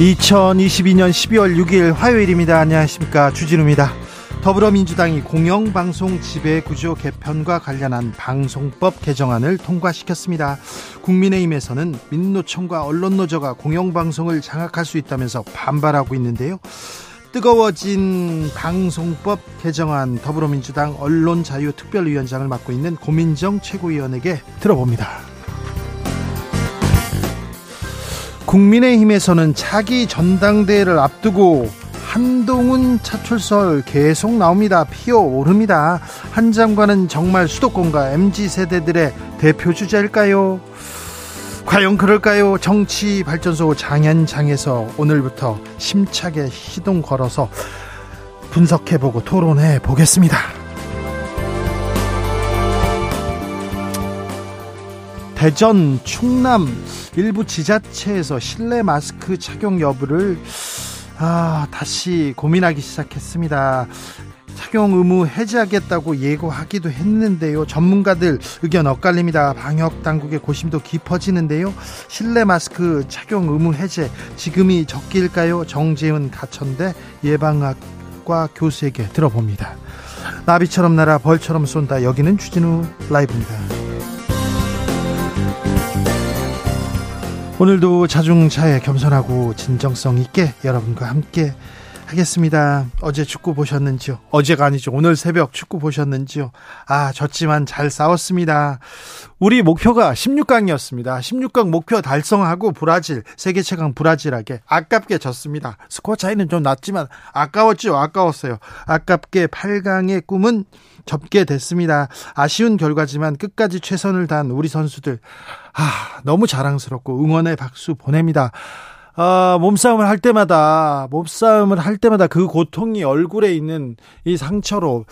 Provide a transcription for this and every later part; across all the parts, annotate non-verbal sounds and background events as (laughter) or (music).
2022년 12월 6일 화요일입니다. 안녕하십니까. 주진우입니다. 더불어민주당이 공영방송 지배구조 개편과 관련한 방송법 개정안을 통과시켰습니다. 국민의힘에서는 민노총과 언론노조가 공영방송을 장악할 수 있다면서 반발하고 있는데요. 뜨거워진 방송법 개정안 더불어민주당 언론자유특별위원장을 맡고 있는 고민정 최고위원에게 들어봅니다. 국민의힘에서는 차기 전당대회를 앞두고 한동훈 차출설 계속 나옵니다. 피어 오릅니다. 한 장관은 정말 수도권과 MZ 세대들의 대표 주자일까요? 과연 그럴까요? 정치 발전소 장현장에서 오늘부터 심차게 시동 걸어서 분석해보고 토론해 보겠습니다. 대전, 충남 일부 지자체에서 실내 마스크 착용 여부를 아, 다시 고민하기 시작했습니다. 착용 의무 해제하겠다고 예고하기도 했는데요. 전문가들 의견 엇갈립니다. 방역 당국의 고심도 깊어지는데요. 실내 마스크 착용 의무 해제 지금이 적기일까요? 정재은 가천대 예방학과 교수에게 들어봅니다. 나비처럼 날아 벌처럼 쏜다. 여기는 주진우 라이브입니다. 오늘도 자중차에 겸손하고 진정성 있게 여러분과 함께 하겠습니다. 어제 축구 보셨는지요? 어제가 아니죠. 오늘 새벽 축구 보셨는지요? 아, 졌지만 잘 싸웠습니다. 우리 목표가 16강이었습니다. 16강 목표 달성하고 브라질, 세계 최강 브라질에게 아깝게 졌습니다. 스코어 차이는 좀 났지만 아까웠죠. 아까웠어요. 아깝게 8강의 꿈은 접게 됐습니다. 아쉬운 결과지만 끝까지 최선을 다한 우리 선수들 아, 너무 자랑스럽고 응원의 박수 보냅니다. 아, 몸싸움을 할 때마다, 몸싸움을 할 때마다 그 고통이 얼굴에 있는 이 상처로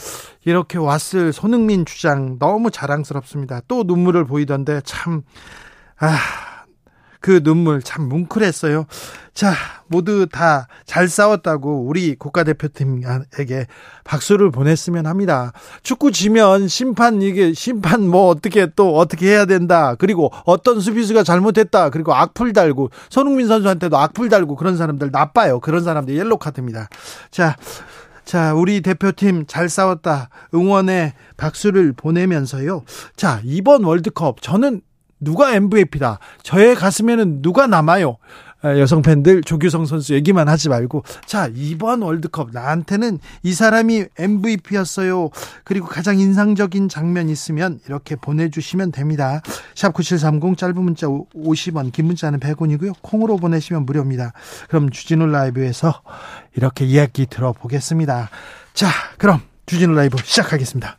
이렇게 왔을 손흥민 주장 너무 자랑스럽습니다. 또 눈물을 보이던데 참, 아, 그 눈물 참 뭉클했어요. 자, 모두 다 잘 싸웠다고 우리 국가대표팀에게 박수를 보냈으면 합니다. 축구 지면 심판 이게 심판 뭐 어떻게 또 어떻게 해야 된다. 그리고 어떤 수비수가 잘못했다. 그리고 악플 달고 손흥민 선수한테도 악플 달고 그런 사람들 나빠요. 그런 사람들 옐로 카드입니다. 자, 자, 우리 대표팀 잘 싸웠다. 응원의 박수를 보내면서요. 자, 이번 월드컵 저는 누가 MVP다. 저의 가슴에는 누가 남아요. 아, 여성 팬들 조규성 선수 얘기만 하지 말고 자 이번 월드컵 나한테는 이 사람이 MVP였어요. 그리고 가장 인상적인 장면 있으면 이렇게 보내주시면 됩니다. 샵 9730 짧은 문자 50원 긴 문자는 100원이고요. 콩으로 보내시면 무료입니다. 그럼 주진우 라이브에서 이렇게 이야기 들어보겠습니다. 자 그럼 주진우 라이브 시작하겠습니다.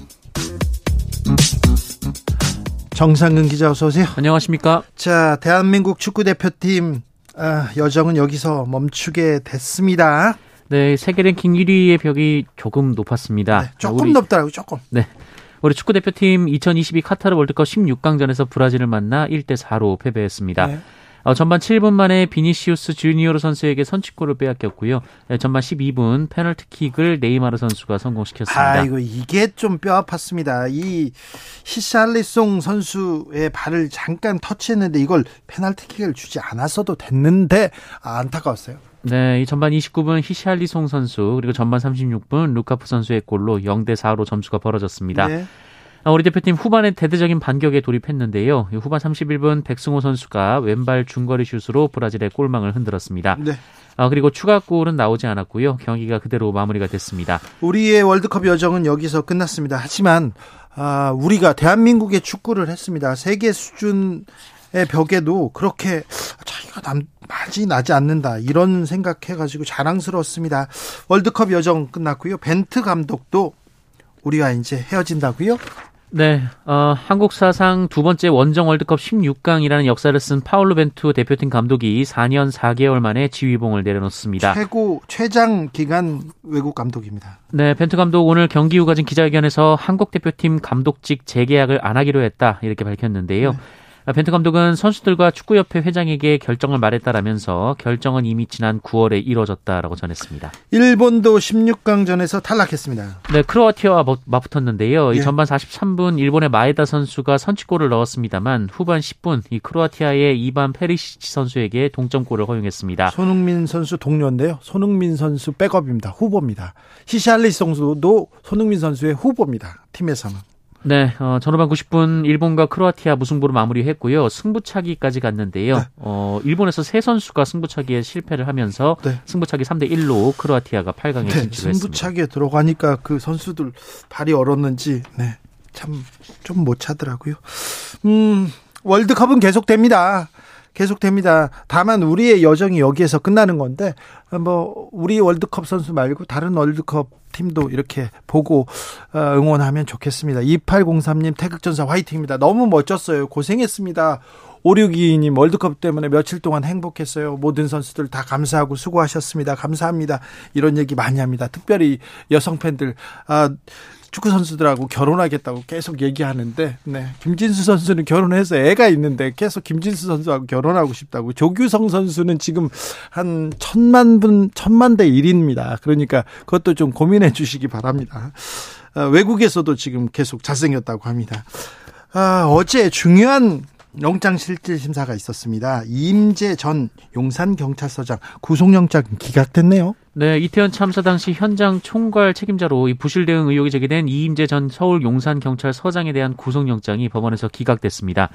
정상근 기자 어서 오세요. 안녕하십니까? 자, 대한민국 축구 대표팀 아, 여정은 여기서 멈추게 됐습니다. 네, 세계 랭킹 1위의 벽이 조금 높았습니다. 네, 조금 우리, 높더라고요, 조금. 네. 우리 축구 대표팀 2022 카타르 월드컵 16강전에서 브라질을 만나 1대 4로 패배했습니다. 네. 어, 전반 7분 만에 비니시우스 주니어로 선수에게 선취골을 빼앗겼고요. 네, 전반 12분 페널티킥을 네이마르 선수가 성공시켰습니다. 아이고 이게 좀 뼈 아팠습니다. 이 히샬리송 선수의 발을 잠깐 터치했는데 이걸 페널티킥을 주지 않았어도 됐는데 아, 안타까웠어요. 네, 이 전반 29분 히샬리송 선수 그리고 전반 36분 루카프 선수의 골로 0대 4로 점수가 벌어졌습니다. 네. 아, 우리 대표팀 후반에 대대적인 반격에 돌입했는데요. 후반 31분 백승호 선수가 왼발 중거리 슛으로 브라질의 골망을 흔들었습니다. 네. 아, 그리고 추가 골은 나오지 않았고요. 경기가 그대로 마무리가 됐습니다. 우리의 월드컵 여정은 여기서 끝났습니다. 하지만 아, 우리가 대한민국의 축구를 했습니다. 세계 수준의 벽에도 그렇게 차이가 남, 많이 나지 않는다. 이런 생각해가지고 자랑스러웠습니다. 월드컵 여정 끝났고요. 벤트 감독도 우리가 이제 헤어진다고요? 네, 어, 한국 사상 두 번째 원정 월드컵 16강이라는 역사를 쓴 파울로 벤투 대표팀 감독이 4년 4개월 만에 지휘봉을 내려놓습니다. 최고 최장 기간 외국 감독입니다. 네, 벤투 감독 오늘 경기 후 가진 기자회견에서 한국 대표팀 감독직 재계약을 안 하기로 했다 이렇게 밝혔는데요. 네. 벤트 감독은 선수들과 축구협회 회장에게 결정을 말했다라면서 결정은 이미 지난 9월에 이뤄졌다라고 전했습니다. 일본도 16강전에서 탈락했습니다. 네, 크로아티아와 맞붙었는데요. 예. 이 전반 43분 일본의 마에다 선수가 선취골을 넣었습니다만 후반 10분 이 크로아티아의 이반 페리시치 선수에게 동점골을 허용했습니다. 손흥민 선수 동료인데요. 손흥민 선수 백업입니다. 후보입니다. 히샬리 선수도 손흥민 선수의 후보입니다. 팀에서는. 네, 어, 전후반 90분 일본과 크로아티아 무승부로 마무리했고요. 승부차기까지 갔는데요. 네. 어, 일본에서 세 선수가 승부차기에 실패를 하면서 네. 승부차기 3대 1로 크로아티아가 8강에 네, 진출했습니다. 승부차기에 들어가니까 그 선수들 발이 얼었는지 네. 참 좀 못 차더라고요. 음, 월드컵은 계속됩니다. 계속됩니다. 다만 우리의 여정이 여기에서 끝나는 건데 뭐 우리 월드컵 선수 말고 다른 월드컵 팀도 이렇게 보고 어, 응원하면 좋겠습니다. 2803님 태극전사 화이팅입니다. 너무 멋졌어요. 고생했습니다. 5622님 월드컵 때문에 며칠 동안 행복했어요. 모든 선수들 다 감사하고 수고하셨습니다. 감사합니다. 이런 얘기 많이 합니다. 특별히 여성 팬들 아 축구 선수들하고 결혼하겠다고 계속 얘기하는데 네. 김진수 선수는 결혼해서 애가 있는데 계속 김진수 선수하고 결혼하고 싶다고 조규성 선수는 지금 한 천만 분 천만 대 1입니다. 그러니까 그것도 좀 고민해 주시기 바랍니다. 아, 외국에서도 지금 계속 잘생겼다고 합니다. 아, 어제 중요한 영장실질심사가 있었습니다. 이임재 전 용산경찰서장 구속영장 기각됐네요. 네, 이태원 참사 당시 현장 총괄 책임자로 이 부실 대응 의혹이 제기된 이임재 전 서울 용산경찰서장에 대한 구속영장이 법원에서 기각됐습니다.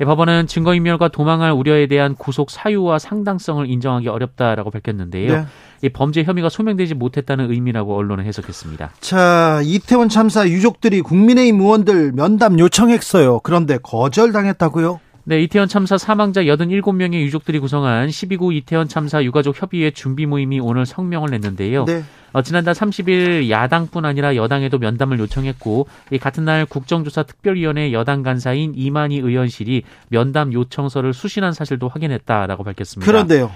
예, 법원은 증거인멸과 도망할 우려에 대한 구속 사유와 상당성을 인정하기 어렵다라고 밝혔는데요. 네. 이 범죄 혐의가 소명되지 못했다는 의미라고 언론은 해석했습니다. 자, 이태원 참사 유족들이 국민의힘 의원들 면담 요청했어요. 그런데 거절당했다고요? 네, 이태원 참사 사망자 87명의 유족들이 구성한 12구 이태원 참사 유가족 협의회 준비 모임이 오늘 성명을 냈는데요. 네. 어, 지난달 30일 야당뿐 아니라 여당에도 면담을 요청했고 이 같은 날 국정조사 특별위원회 여당 간사인 이만희 의원실이 면담 요청서를 수신한 사실도 확인했다라고 밝혔습니다. 그런데요.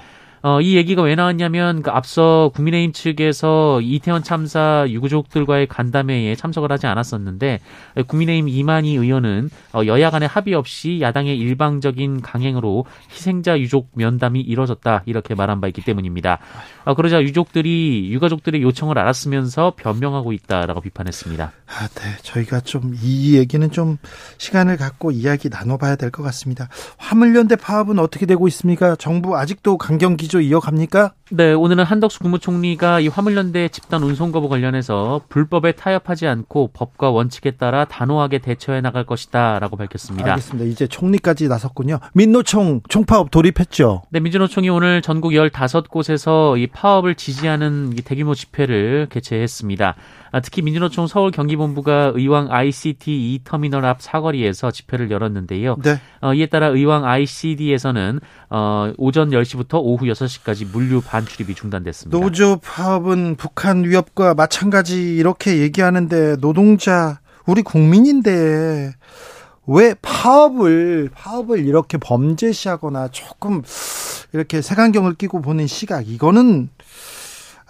어, 이 얘기가 왜 나왔냐면 그 앞서 국민의힘 측에서 이태원 참사 유가족들과의 간담회에 참석을 하지 않았었는데 국민의힘 이만희 의원은 어, 여야 간의 합의 없이 야당의 일방적인 강행으로 희생자 유족 면담이 이뤄졌다 이렇게 말한 바 있기 때문입니다. 어, 그러자 유족들이 유가족들의 요청을 알았으면서 변명하고 있다라고 비판했습니다. 아, 네. 저희가 좀 이 얘기는 좀 시간을 갖고 이야기 나눠봐야 될 것 같습니다. 화물연대 파업은 어떻게 되고 있습니까? 정부 아직도 강경 기조 이어갑니까? 네, 오늘은 한덕수 국무총리가 이 화물연대 집단 운송 거부 관련해서 불법에 타협하지 않고 법과 원칙에 따라 단호하게 대처해 나갈 것이다라고 밝혔습니다. 알겠습니다. 이제 총리까지 나섰군요. 민노총 총파업 돌입했죠. 네, 민주노총이 오늘 전국 15곳에서 이 파업을 지지하는 대규모 집회를 개최했습니다. 아, 특히 민주노총 서울 경기본부가 의왕 ICT 2터미널 앞 사거리에서 집회를 열었는데요. 네. 어, 이에 따라 의왕 ICD에서는 어, 오전 10시부터 오후 6시까지 물류 반출입이 중단됐습니다. 노조 파업은 북한 위협과 마찬가지 이렇게 얘기하는데 노동자 우리 국민인데 왜 파업을 파업을 이렇게 범죄시하거나 조금 이렇게 색안경을 끼고 보는 시각 이거는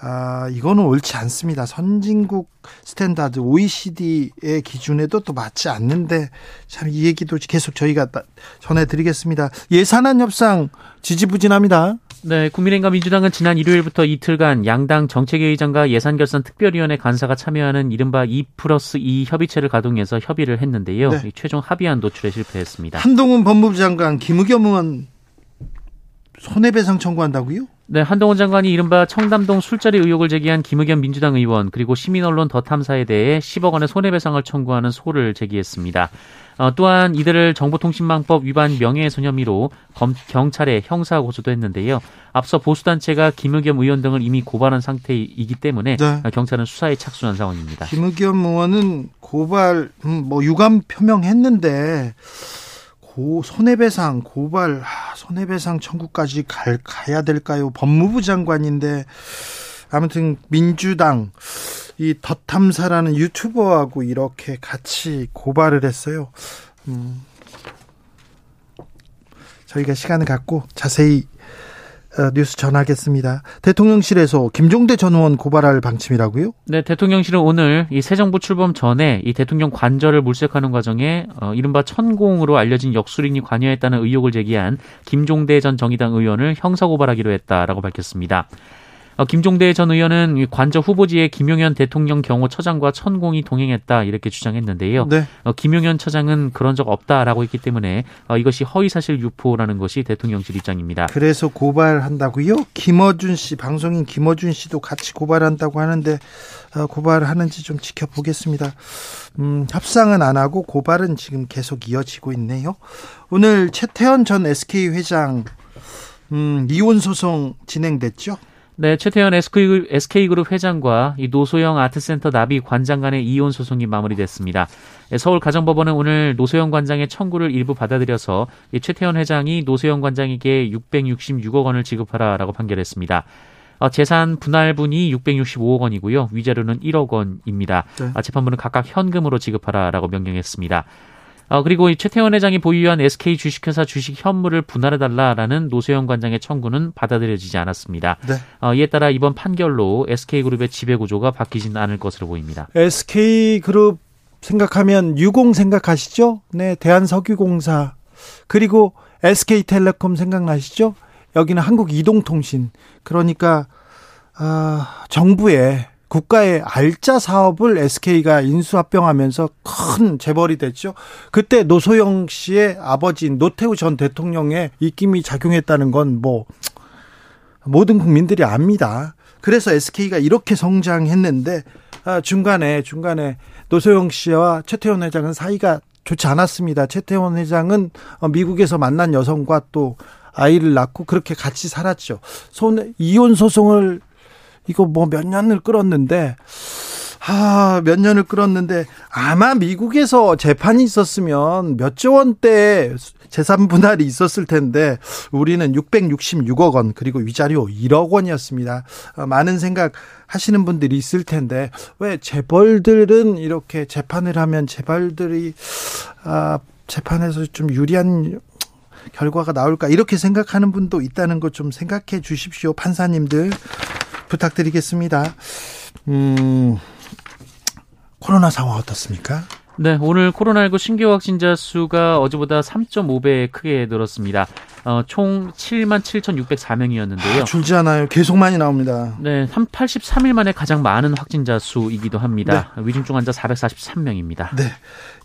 아, 이거는 옳지 않습니다. 선진국 standard OECD의 기준에도 또 맞지 않는데 참 이 얘기도 계속 저희가 전해드리겠습니다. 예산안 협상 지지부진합니다. 네, 국민의힘과 민주당은 지난 일요일부터 이틀간 양당 정책회의장과 예산결산 특별위원회 간사가 참여하는 이른바 2 플러스 2 협의체를 가동해서 협의를 했는데요. 네. 최종 합의안 도출에 실패했습니다. 한동훈 법무부 장관, 김의겸 의원 손해배상 청구한다고요? 네, 한동훈 장관이 이른바 청담동 술자리 의혹을 제기한 김의겸 민주당 의원 그리고 시민언론 더 탐사에 대해 10억 원의 손해배상을 청구하는 소를 제기했습니다. 어, 또한 이들을 정보통신망법 위반 명예훼손 혐의로 검, 경찰에 형사 고소도 했는데요. 앞서 보수단체가 김의겸 의원 등을 이미 고발한 상태이기 때문에 네. 경찰은 수사에 착수한 상황입니다. 김의겸 의원은 고발, 음, 뭐 유감 표명했는데 고 손해배상 고발 아, 손해배상 청구까지 갈, 가야 될까요? 법무부 장관인데 아무튼 민주당 이 덧탐사라는 유튜버하고 이렇게 같이 고발을 했어요. 음, 저희가 시간을 갖고 자세히 어, 뉴스 전하겠습니다. 대통령실에서 김종대 전 의원 고발할 방침이라고요? 네, 대통령실은 오늘 이 새 정부 출범 전에 이 대통령 관절을 물색하는 과정에 어, 이른바 천공으로 알려진 역술인이 관여했다는 의혹을 제기한 김종대 전 정의당 의원을 형사 고발하기로 했다라고 밝혔습니다. 어, 김종대 전 의원은 관저 후보지에 김용현 대통령 경호 처장과 천공이 동행했다 이렇게 주장했는데요. 네. 어, 김용현 처장은 그런 적 없다라고 했기 때문에 어, 이것이 허위사실 유포라는 것이 대통령실 입장입니다. 그래서 고발한다고요? 김어준 씨 방송인 김어준 씨도 같이 고발한다고 하는데 고발하는지 좀 지켜보겠습니다. 음, 협상은 안 하고 고발은 지금 계속 이어지고 있네요. 오늘 최태원 전 SK 회장 음, 이혼 소송 진행됐죠? 네, 최태현 SK그룹 회장과 이 노소영 아트센터 나비 관장 간의 이혼 소송이 마무리됐습니다. 네, 서울 가정법원은 오늘 노소영 관장의 청구를 일부 받아들여서 이 최태현 회장이 노소영 관장에게 666억 원을 지급하라라고 판결했습니다. 어, 재산 분할분이 665억 원이고요. 위자료는 1억 원입니다. 네. 아, 재판부는 각각 현금으로 지급하라라고 명령했습니다. 어, 그리고 이 최태원 회장이 보유한 SK 주식회사 주식 현물을 분할해달라라는 노세영 관장의 청구는 받아들여지지 않았습니다. 네. 어, 이에 따라 이번 판결로 SK그룹의 지배구조가 바뀌지는 않을 것으로 보입니다. SK그룹 생각하면 유공 생각하시죠? 네, 대한석유공사. 그리고 SK텔레콤 생각나시죠? 여기는 한국이동통신. 그러니까, 아, 정부의 국가의 알짜 사업을 SK가 인수합병하면서 큰 재벌이 됐죠. 그때 노소영 씨의 아버지인 노태우 전 대통령의 입김이 작용했다는 건 뭐 모든 국민들이 압니다. 그래서 SK가 이렇게 성장했는데 아, 중간에 중간에 노소영 씨와 최태원 회장은 사이가 좋지 않았습니다. 최태원 회장은 어, 미국에서 만난 여성과 또 아이를 낳고 그렇게 같이 살았죠. 손 이혼 소송을 이거 뭐 몇 년을 끌었는데 아, 몇 년을 끌었는데 아마 미국에서 재판이 있었으면 몇 조 원대 재산 분할이 있었을 텐데 우리는 666억 원 그리고 위자료 1억 원이었습니다. 아, 많은 생각 하시는 분들이 있을 텐데 왜 재벌들은 이렇게 재판을 하면 재벌들이 아, 재판에서 좀 유리한 결과가 나올까 이렇게 생각하는 분도 있다는 것 좀 생각해 주십시오 판사님들 부탁드리겠습니다. 음, 코로나 상황 어떻습니까? 네, 오늘 코로나19 신규 확진자 수가 어제보다 3.5배 크게 늘었습니다. 어, 총 7만 7,604명이었는데요. 아, 줄지 않아요. 계속 많이 나옵니다. 네, 83일 만에 가장 많은 확진자 수이기도 합니다. 네. 위중증 환자 443명입니다. 네.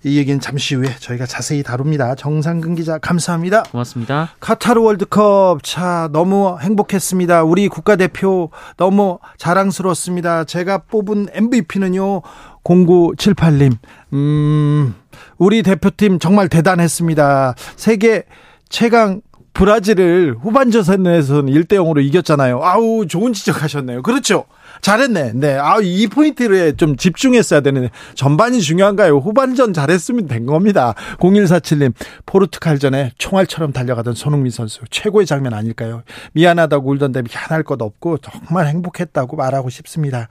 이 얘기는 잠시 후에 저희가 자세히 다룹니다. 정상근 기자 감사합니다. 고맙습니다. 카타르 월드컵 차 너무 행복했습니다. 우리 국가대표 너무 자랑스러웠습니다. 제가 뽑은 MVP는요. 0978님. 음, 우리 대표팀 정말 대단했습니다. 세계 최강 브라질을 후반전에서는 1대 0으로 이겼잖아요. 아우, 좋은 지적하셨네요. 그렇죠. 잘했네. 네. 아, 이 포인트에 좀 집중했어야 되는데 전반이 중요한가요? 후반전 잘했으면 된 겁니다. 0147님, 포르투갈전에 총알처럼 달려가던 손흥민 선수 최고의 장면 아닐까요? 미안하다고 울던데 미안할 것 없고 정말 행복했다고 말하고 싶습니다.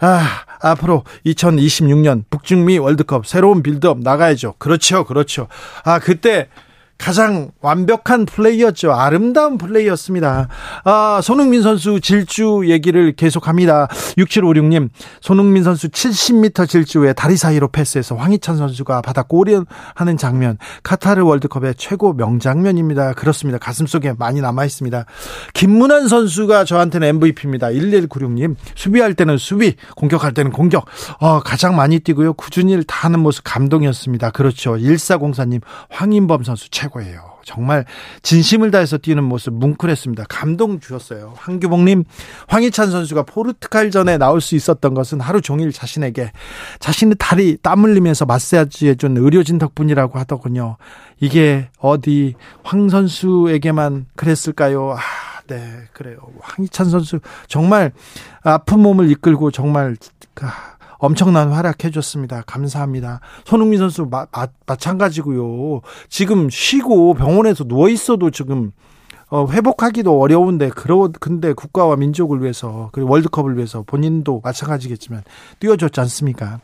아, 앞으로 2026년 북중미 월드컵 새로운 빌드업 나가야죠. 그렇죠. 그렇죠. 아, 그때 가장 완벽한 플레이였죠. 아름다운 플레이였습니다. 아, 손흥민 선수 질주 얘기를 계속합니다. 6756님, 손흥민 선수 70m 질주에 다리 사이로 패스해서 황희찬 선수가 받아 골이하는 장면, 카타르 월드컵의 최고 명장면입니다. 그렇습니다. 가슴속에 많이 남아있습니다. 김문환 선수가 저한테는 MVP입니다. 1196님, 수비할 때는 수비, 공격할 때는 공격. 어, 가장 많이 뛰고요. 꾸준히 다 하는 모습 감동이었습니다. 그렇죠. 1404님, 황인범 선수 최고 최고예요. 정말 진심을 다해서 뛰는 모습 뭉클했습니다. 감동 주셨어요. 황규봉님, 황희찬 선수가 포르투갈전에 나올 수 있었던 것은 하루 종일 자신에게 자신의 다리 땀 흘리면서 마사지 해준 의료진 덕분이라고 하더군요. 이게 어디 황 선수에게만 그랬을까요? 아, 네, 그래요. 황희찬 선수 정말 아픈 몸을 이끌고 정말 아, 엄청난 활약해 줬습니다. 감사합니다. 손흥민 선수 마, 마, 마 찬가지고요. 지금 쉬고 병원에서 누워 있어도 지금 어, 회복하기도 어려운데 그러 근데 국가와 민족을 위해서 그리고 월드컵을 위해서 본인도 마찬가지겠지만 뛰어줬지 않습니까?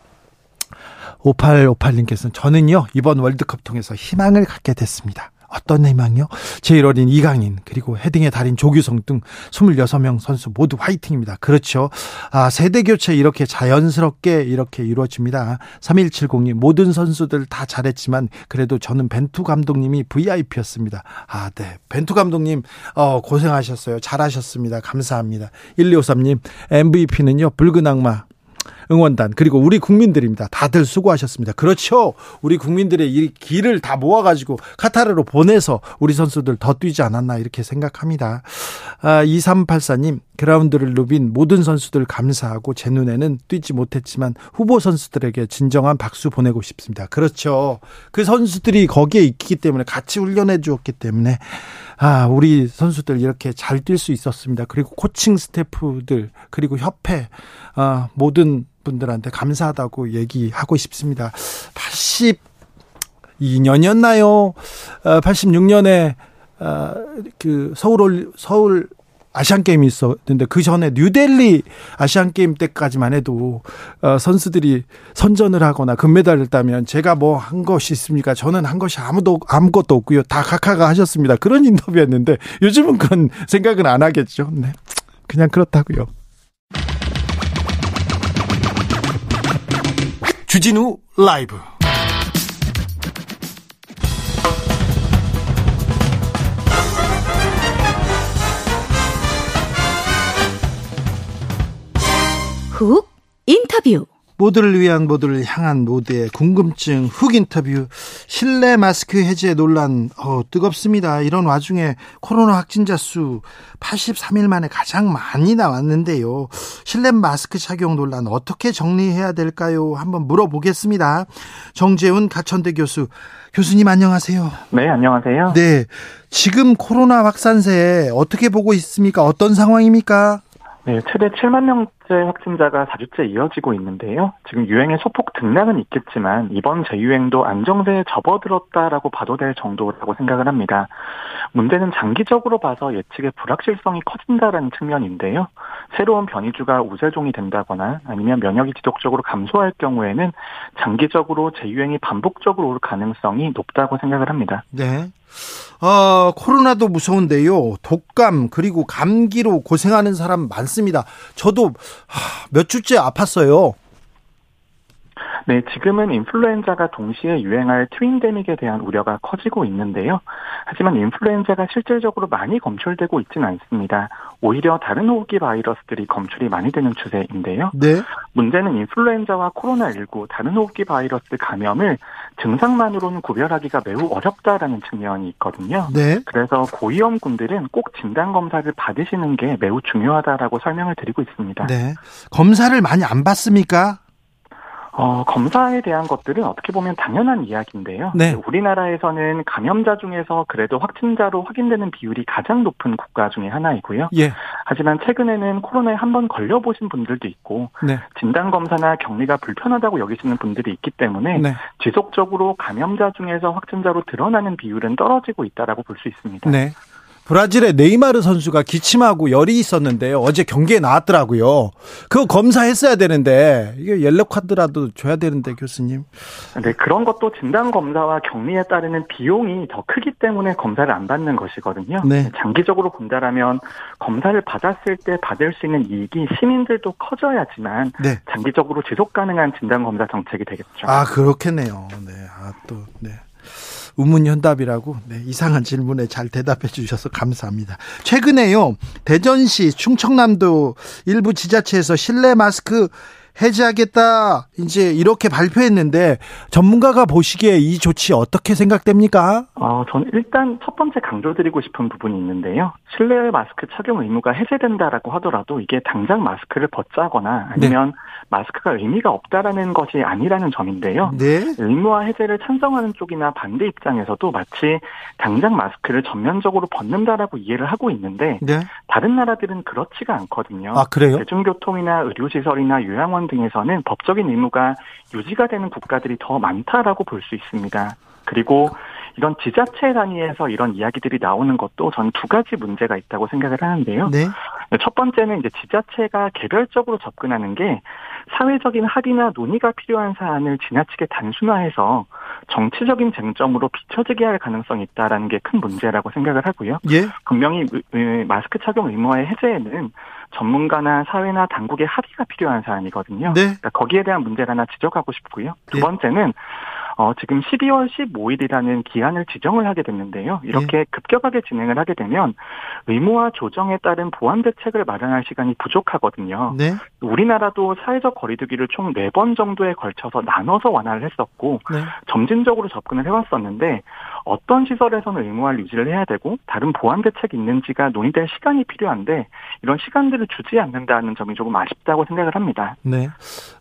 5858님께서는 저는요 이번 월드컵 통해서 희망을 갖게 됐습니다. 어떤 희망이요? 제일 어린 이강인 그리고 헤딩의 달인 조규성 등 26명 선수 모두 화이팅입니다. 그렇죠. 아, 세대 교체 이렇게 자연스럽게 이렇게 이루어집니다. 3170님 모든 선수들 다 잘했지만 그래도 저는 벤투 감독님이 VIP였습니다. 아, 네. 벤투 감독님 어, 고생하셨어요. 잘하셨습니다. 감사합니다. 1253님 MVP는요. 붉은 악마 응원단 그리고 우리 국민들입니다. 다들 수고하셨습니다. 그렇죠. 우리 국민들의 이 길을 다 모아가지고 카타르로 보내서 우리 선수들 더 뛰지 않았나 이렇게 생각합니다. 아, 2384님 그라운드를 누빈 모든 선수들 감사하고 제 눈에는 뛰지 못했지만 후보 선수들에게 진정한 박수 보내고 싶습니다. 그렇죠. 그 선수들이 거기에 있기 때문에 같이 훈련해 주었기 때문에 아, 우리 선수들 이렇게 잘 뛸 수 있었습니다. 그리고 코칭 스태프들, 그리고 협회, 아, 모든 분들한테 감사하다고 얘기하고 싶습니다. 82년이었나요? 86년에, 아, 그, 서울, 서울 아시안 게임이 있었는데 그 전에 뉴델리 아시안 게임 때까지만 해도 어, 선수들이 선전을 하거나 금메달을 따면 제가 뭐 한 것이 있습니까? 저는 한 것이 아무도 아무것도 없고요. 다 각하가 하셨습니다. 그런 인터뷰였는데 요즘은 그런 생각은 안 하겠죠. 네. 그냥 그렇다고요. 주진우 라이브 훅 인터뷰 모두를 위한 모두를 향한 모두의 궁금증 훅 인터뷰 실내 마스크 해제 논란 어, 뜨겁습니다. 이런 와중에 코로나 확진자 수 83일 만에 가장 많이 나왔는데요. 실내 마스크 착용 논란 어떻게 정리해야 될까요? 한번 물어보겠습니다. 정재훈 가천대 교수 교수님 안녕하세요. 네, 안녕하세요. 네. 지금 코로나 확산세 어떻게 보고 있습니까? 어떤 상황입니까? 네, 최대 7만 명째 확진자가 4주째 이어지고 있는데요. 지금 유행의 소폭 등락은 있겠지만 이번 재유행도 안정세에 접어들었다라고 봐도 될 정도라고 생각을 합니다. 문제는 장기적으로 봐서 예측의 불확실성이 커진다라는 측면인데요. 새로운 변이주가 우세종이 된다거나 아니면 면역이 지속적으로 감소할 경우에는 장기적으로 재유행이 반복적으로 올 가능성이 높다고 생각을 합니다. 네. 어, 코로나도 무서운데요. 독감 그리고 감기로 고생하는 사람 많습니다. 저도 하, 몇 주째 아팠어요. 네, 지금은 인플루엔자가 동시에 유행할 트윈데믹에 대한 우려가 커지고 있는데요. 하지만 인플루엔자가 실질적으로 많이 검출되고 있지는 않습니다. 오히려 다른 호흡기 바이러스들이 검출이 많이 되는 추세인데요. 네. 문제는 인플루엔자와 코로나19 다른 호흡기 바이러스 감염을 증상만으로는 구별하기가 매우 어렵다라는 측면이 있거든요. 네. 그래서 고위험군들은 꼭 진단 검사를 받으시는 게 매우 중요하다라고 설명을 드리고 있습니다. 네. 검사를 많이 안 받습니까? 어, 검사에 대한 것들은 어떻게 보면 당연한 이야기인데요. 네. 우리나라에서는 감염자 중에서 그래도 확진자로 확인되는 비율이 가장 높은 국가 중에 하나이고요. 예. 하지만 최근에는 코로나에 한 번 걸려보신 분들도 있고 네. 진단검사나 격리가 불편하다고 여기시는 분들이 있기 때문에 네. 지속적으로 감염자 중에서 확진자로 드러나는 비율은 떨어지고 있다라고 볼 수 있습니다. 네. 브라질의 네이마르 선수가 기침하고 열이 있었는데요. 어제 경기에 나왔더라고요. 그거 검사했어야 되는데 이게 옐로 카드라도 줘야 되는데 교수님. 네, 그런 것도 진단 검사와 격리에 따르는 비용이 더 크기 때문에 검사를 안 받는 것이거든요. 네. 장기적으로 본다라면 검사를 받았을 때 받을 수 있는 이익이 시민들도 커져야지만 네. 장기적으로 지속 가능한 진단 검사 정책이 되겠죠. 아 그렇겠네요. 네. 아 또 네. 우문현답이라고 네, 이상한 질문에 잘 대답해 주셔서 감사합니다. 최근에요 대전시 충청남도 일부 지자체에서 실내 마스크 해제하겠다 이제 이렇게 발표했는데 전문가가 보시기에 이 조치 어떻게 생각됩니까? 어, 저는 일단 첫 번째 강조드리고 싶은 부분이 있는데요. 실내 마스크 착용 의무가 해제된다라고 하더라도 이게 당장 마스크를 벗자거나 아니면 네. 마스크가 의미가 없다라는 것이 아니라는 점인데요. 네. 의무화 해제를 찬성하는 쪽이나 반대 입장에서도 마치 당장 마스크를 전면적으로 벗는다라고 이해를 하고 있는데 네. 다른 나라들은 그렇지가 않거든요. 아 그래요? 대중교통이나 의료시설이나 요양원 등에서는 법적인 의무가 유지가 되는 국가들이 더 많다라고 볼 수 있습니다. 그리고 이런 지자체 단위에서 이런 이야기들이 나오는 것도 전 두 가지 문제가 있다고 생각을 하는데요. 네. 첫 번째는 이제 지자체가 개별적으로 접근하는 게 사회적인 합의나 논의가 필요한 사안을 지나치게 단순화해서 정치적인 쟁점으로 비춰지게 할 가능성이 있다라는 게 큰 문제라고 생각을 하고요. 예. 분명히 마스크 착용 의무화의 해제에는 전문가나 사회나 당국의 합의가 필요한 사안이거든요. 네. 그러니까 거기에 대한 문제를 하나 지적하고 싶고요. 두 예. 번째는 어, 지금 12월 15일이라는 기한을 지정을 하게 됐는데요. 이렇게 예. 급격하게 진행을 하게 되면 의무화 조정에 따른 보완 대책을 마련할 시간이 부족하거든요. 네. 우리나라도 사회적 거리두기를 총 4번 정도에 걸쳐서 나눠서 완화를 했었고 네. 점진적으로 접근을 해왔었는데 어떤 시설에서는 의무화를 유지를 해야 되고 다른 보완 대책이 있는지가 논의될 시간이 필요한데 이런 시간들을 주지 않는다는 점이 조금 아쉽다고 생각을 합니다. 네.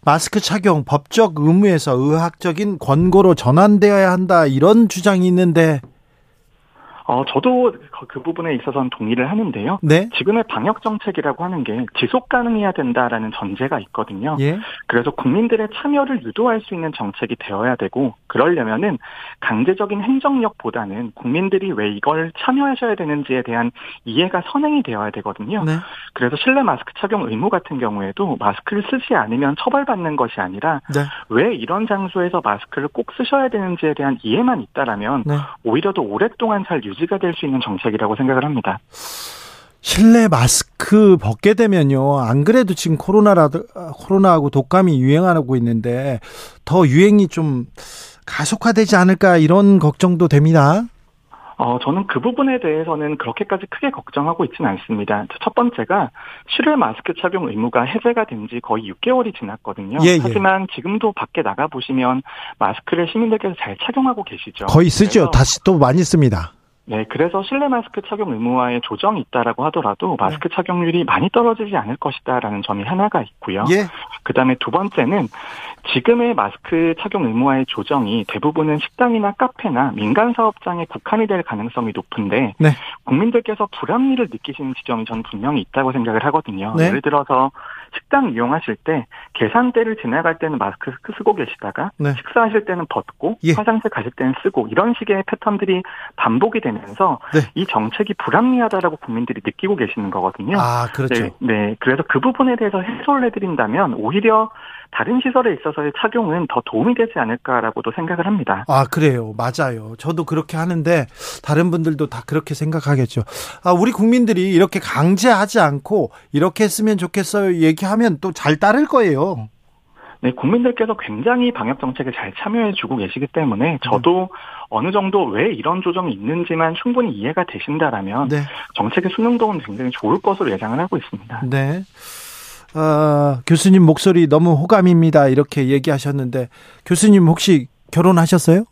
마스크 착용 법적 의무에서 의학적인 권고로 전환되어야 한다 이런 주장이 있는데 어, 저도 그 부분에 있어서는 동의를 하는데요. 네. 지금의 방역 정책이라고 하는 게 지속 가능해야 된다라는 전제가 있거든요. 예. 그래서 국민들의 참여를 유도할 수 있는 정책이 되어야 되고 그러려면은 강제적인 행정력보다는 국민들이 왜 이걸 참여하셔야 되는지에 대한 이해가 선행이 되어야 되거든요. 네. 그래서 실내 마스크 착용 의무 같은 경우에도 마스크를 쓰지 않으면 처벌받는 것이 아니라 네. 왜 이런 장소에서 마스크를 꼭 쓰셔야 되는지에 대한 이해만 있다라면 네. 오히려 더 오랫동안 잘 유지가 될 수 있는 정책이라고 생각을 합니다. 실내 마스크 벗게 되면요. 안 그래도 지금 코로나라 코로나하고 독감이 유행하고 있는데 더 유행이 좀 가속화되지 않을까 이런 걱정도 됩니다. 어, 저는 그 부분에 대해서는 그렇게까지 크게 걱정하고 있지는 않습니다. 첫 번째가 실외 마스크 착용 의무가 해제가 된 지 거의 6개월이 지났거든요. 예, 예. 하지만 지금도 밖에 나가 보시면 마스크를 시민들께서 잘 착용하고 계시죠. 거의 쓰죠. 다시 또 많이 씁니다. 네, 그래서 실내 마스크 착용 의무화에 조정이 있다라고 하더라도 마스크 네. 착용률이 많이 떨어지지 않을 것이다라는 점이 하나가 있고요. 예. 그다음에 두 번째는 지금의 마스크 착용 의무화의 조정이 대부분은 식당이나 카페나 민간 사업장에 국한이 될 가능성이 높은데 네. 국민들께서 불합리를 느끼시는 지점이 저는 분명히 있다고 생각을 하거든요. 네. 예를 들어서 식당 이용하실 때 계산대를 지나갈 때는 마스크 쓰고 계시다가 네. 식사하실 때는 벗고 예. 화장실 가실 때는 쓰고 이런 식의 패턴들이 반복이 되면서 네. 이 정책이 불합리하다라고 국민들이 느끼고 계시는 거거든요. 아, 그렇죠. 네, 네. 그래서 그 부분에 대해서 해소를 해드린다면 오히려 다른 시설에 있어서의 착용은 더 도움이 되지 않을까라고도 생각을 합니다. 아, 그래요. 맞아요. 저도 그렇게 하는데 다른 분들도 다 그렇게 생각하겠죠. 아, 우리 국민들이 이렇게 강제하지 않고 이렇게 했으면 좋겠어요. 얘기 하면 또 잘 따를 거예요. 네, 국민들께서 굉장히 방역 정책에 잘 참여해 주고 계시기 때문에 저도 어느 정도 왜 이런 조정이 있는지만 충분히 이해가 되신다라면 네. 정책의 수능도는 굉장히 좋을 것으로 예상을 하고 있습니다. 네. 어, 교수님 목소리 너무 호감입니다. 이렇게 얘기하셨는데 교수님 혹시 결혼하셨어요?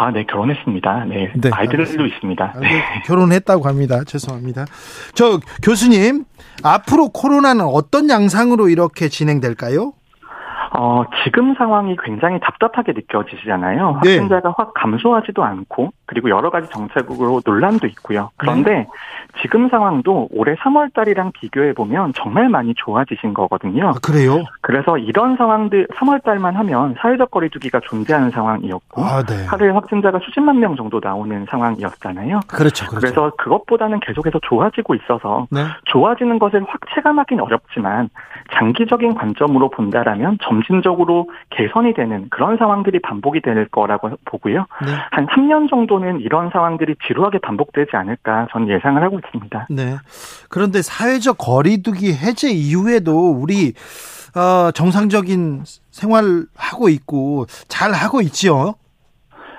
아, 네, 결혼했습니다. 네, 네, 아이들도 알겠습니다. 있습니다. 아, 네. 네, 결혼했다고 합니다. 죄송합니다. 저 교수님 앞으로 코로나는 어떤 양상으로 이렇게 진행될까요? 어, 지금 상황이 굉장히 답답하게 느껴지잖아요. 네. 확진자가 확 감소하지도 않고 그리고 여러 가지 정책으로 논란도 있고요. 그런데 네. 지금 상황도 올해 3월 달이랑 비교해 보면 정말 많이 좋아지신 거거든요. 아, 그래요? 그래서 이런 상황들 3월 달만 하면 사회적 거리두기가 존재하는 상황이었고 아, 네. 하루에 확진자가 수십만 명 정도 나오는 상황이었잖아요. 그렇죠, 그렇죠. 그래서 그것보다는 계속해서 좋아지고 있어서 네. 좋아지는 것을 확 체감하기는 어렵지만 장기적인 관점으로 본다라면 점진적으로 개선이 되는 그런 상황들이 반복이 될 거라고 보고요. 네. 한 3년 정도 는 이런 상황들이 지루하게 반복되지 않을까 저는 예상을 하고 있습니다. 네. 그런데 사회적 거리두기 해제 이후에도 우리 어, 정상적인 생활 하고 있고 잘 하고 있지요.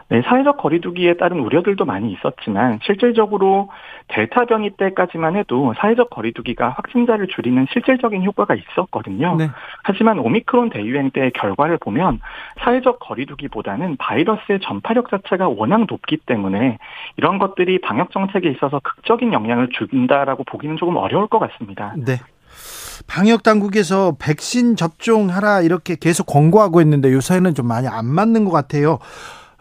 네, 사회적 거리두기에 따른 우려들도 많이 있었지만 실질적으로 델타 변이 때까지만 해도 사회적 거리두기가 확진자를 줄이는 실질적인 효과가 있었거든요. 네. 하지만 오미크론 대유행 때의 결과를 보면 사회적 거리두기보다는 바이러스의 전파력 자체가 워낙 높기 때문에 이런 것들이 방역 정책에 있어서 극적인 영향을 준다라고 보기는 조금 어려울 것 같습니다. 네. 방역 당국에서 백신 접종하라 이렇게 계속 권고하고 있는데 요새는 좀 많이 안 맞는 것 같아요.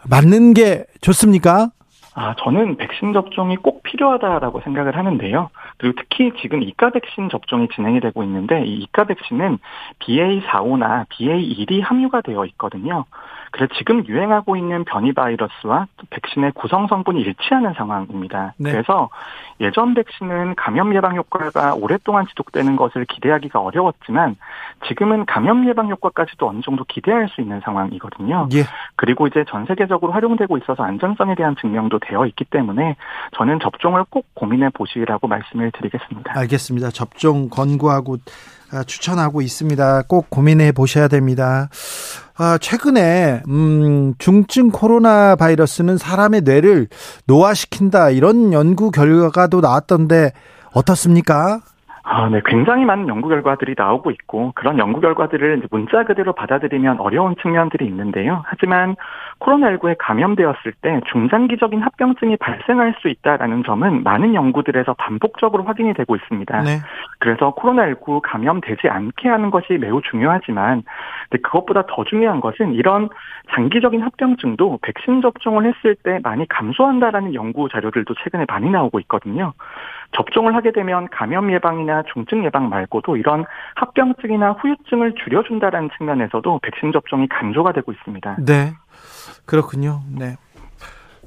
맞는 게 좋습니까? 아, 저는 백신 접종이 꼭 필요하다라고 생각을 하는데요. 그리고 특히 지금 이가 백신 접종이 진행이 되고 있는데 이 이가 백신은 BA45나 BA1이 함유가 되어 있거든요. 그래서 지금 유행하고 있는 변이 바이러스와 백신의 구성 성분이 일치하는 상황입니다. 네. 그래서 예전 백신은 감염 예방 효과가 오랫동안 지속되는 것을 기대하기가 어려웠지만 지금은 감염 예방 효과까지도 어느 정도 기대할 수 있는 상황이거든요. 예. 그리고 이제 전 세계적으로 활용되고 있어서 안전성에 대한 증명도 되어 있기 때문에 저는 접종을 꼭 고민해 보시라고 말씀을 드리겠습니다. 알겠습니다. 접종 권고하고 아, 추천하고 있습니다. 꼭 고민해 보셔야 됩니다. 아, 최근에 음, 중증 코로나 바이러스는 사람의 뇌를 노화시킨다 이런 연구 결과도 나왔던데 어떻습니까? 아, 네. 굉장히 많은 연구 결과들이 나오고 있고, 그런 연구 결과들을 문자 그대로 받아들이면 어려운 측면들이 있는데요. 하지만 코로나19에 감염되었을 때 중장기적인 합병증이 발생할 수 있다라는 점은 많은 연구들에서 반복적으로 확인이 되고 있습니다. 네. 그래서 코로나19 감염되지 않게 하는 것이 매우 중요하지만, 그것보다 더 중요한 것은 이런 장기적인 합병증도 백신 접종을 했을 때 많이 감소한다라는 연구 자료들도 최근에 많이 나오고 있거든요. 접종을 하게 되면 감염 예방이나 중증 예방 말고도 이런 합병증이나 후유증을 줄여준다라는 측면에서도 백신 접종이 강조가 되고 있습니다. 네. 그렇군요. 네.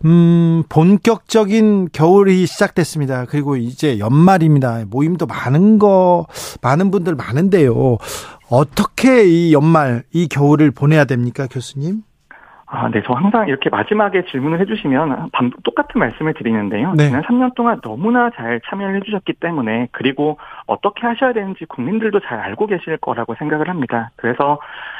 음, 본격적인 겨울이 시작됐습니다. 그리고 이제 연말입니다. 모임도 많은 거, 많은 분들 많은데요. 어떻게 이 연말, 이 겨울을 보내야 됩니까, 교수님? 아, 네. 저 항상 이렇게 마지막에 질문을 해주시면 똑같은 말씀을 드리는데요. 네. 지난 3년 동안 너무나 잘 참여를 해주셨기 때문에 그리고 어떻게 하셔야 되는지 국민들도 잘 알고 계실 거라고 생각을 합니다. 그래서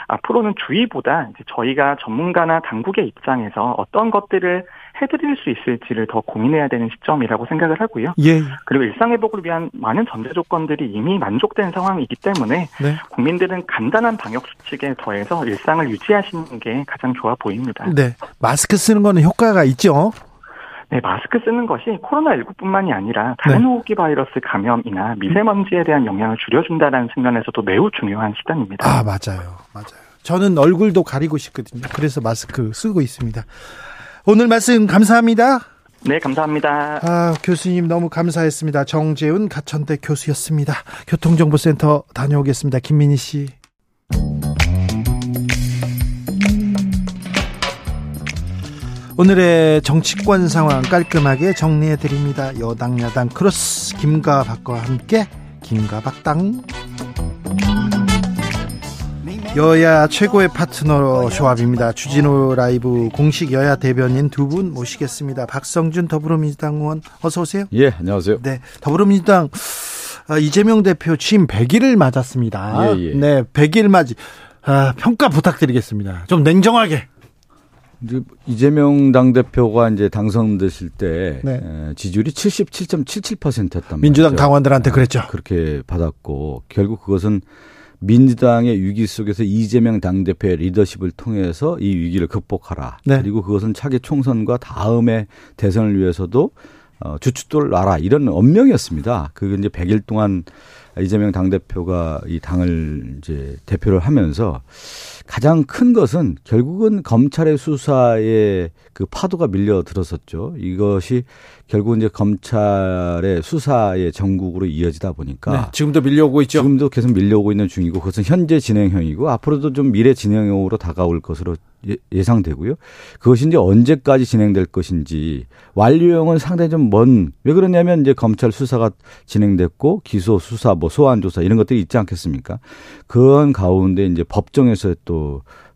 앞으로는 주의보다 저희가 전문가나 당국의 입장에서 어떤 것들을 해드릴 수 있을지를 더 고민해야 되는 시점이라고 생각을 하고요. 예. 그리고 일상회복을 위한 많은 전제 조건들이 이미 만족된 상황이기 때문에 네. 국민들은 간단한 방역 수칙에 더해서 일상을 유지하시는 게 가장 좋아 보입니다. 네. 마스크 쓰는 거는 효과가 있죠? 네, 마스크 쓰는 것이 코로나19뿐만이 아니라 다른 네. 호흡기 바이러스 감염이나 미세먼지에 대한 영향을 줄여준다는 측면에서도 매우 중요한 수단입니다. 아, 맞아요. 맞아요. 저는 얼굴도 가리고 싶거든요. 그래서 마스크 쓰고 있습니다. 오늘 말씀 감사합니다. 네, 감사합니다. 아, 교수님 너무 감사했습니다. 정재훈 가천대 교수였습니다. 교통정보센터 다녀오겠습니다. 김민희 씨. 오늘의 정치권 상황 깔끔하게 정리해 드립니다. 여당 야당 크로스 김과 박과 함께 김과 박당. 여야 최고의 파트너 조합입니다. 주진우 라이브 공식 여야 대변인 두 분 모시겠습니다. 박성준 더불어민주당 의원 어서 오세요. 예, 안녕하세요. 네, 더불어민주당 아, 이재명 대표 취임 100일을 맞았습니다. 예, 예. 네, 100일 맞이 아, 평가 부탁드리겠습니다. 좀 냉정하게. 이재명 당대표가 이제 당선되실 때 네. 지지율이 77.77%였단 말이죠. 민주당 당원들한테 그랬죠. 그렇게 받았고 결국 그것은 민주당의 위기 속에서 이재명 당대표의 리더십을 통해서 이 위기를 극복하라. 네. 그리고 그것은 차기 총선과 다음에 대선을 위해서도 어, 주춧돌 놔라 이런 엄명이었습니다. 그게 이제 100일 동안 이재명 당대표가 이 당을 이제 대표를 하면서 가장 큰 것은 결국은 검찰의 수사에 그 파도가 밀려 들었었죠. 이것이 결국 이제 검찰의 수사의 전국으로 이어지다 보니까 네, 지금도 밀려오고 있죠. 지금도 계속 밀려오고 있는 중이고 그것은 현재 진행형이고 앞으로도 좀 미래 진행형으로 다가올 것으로 예, 예상되고요. 그것이 이제 언제까지 진행될 것인지 완료형은 상당히 좀 먼 왜 그러냐면 이제 검찰 수사가 진행됐고 기소 수사 뭐 소환 조사 이런 것들이 있지 않겠습니까? 그런 가운데 이제 법정에서 또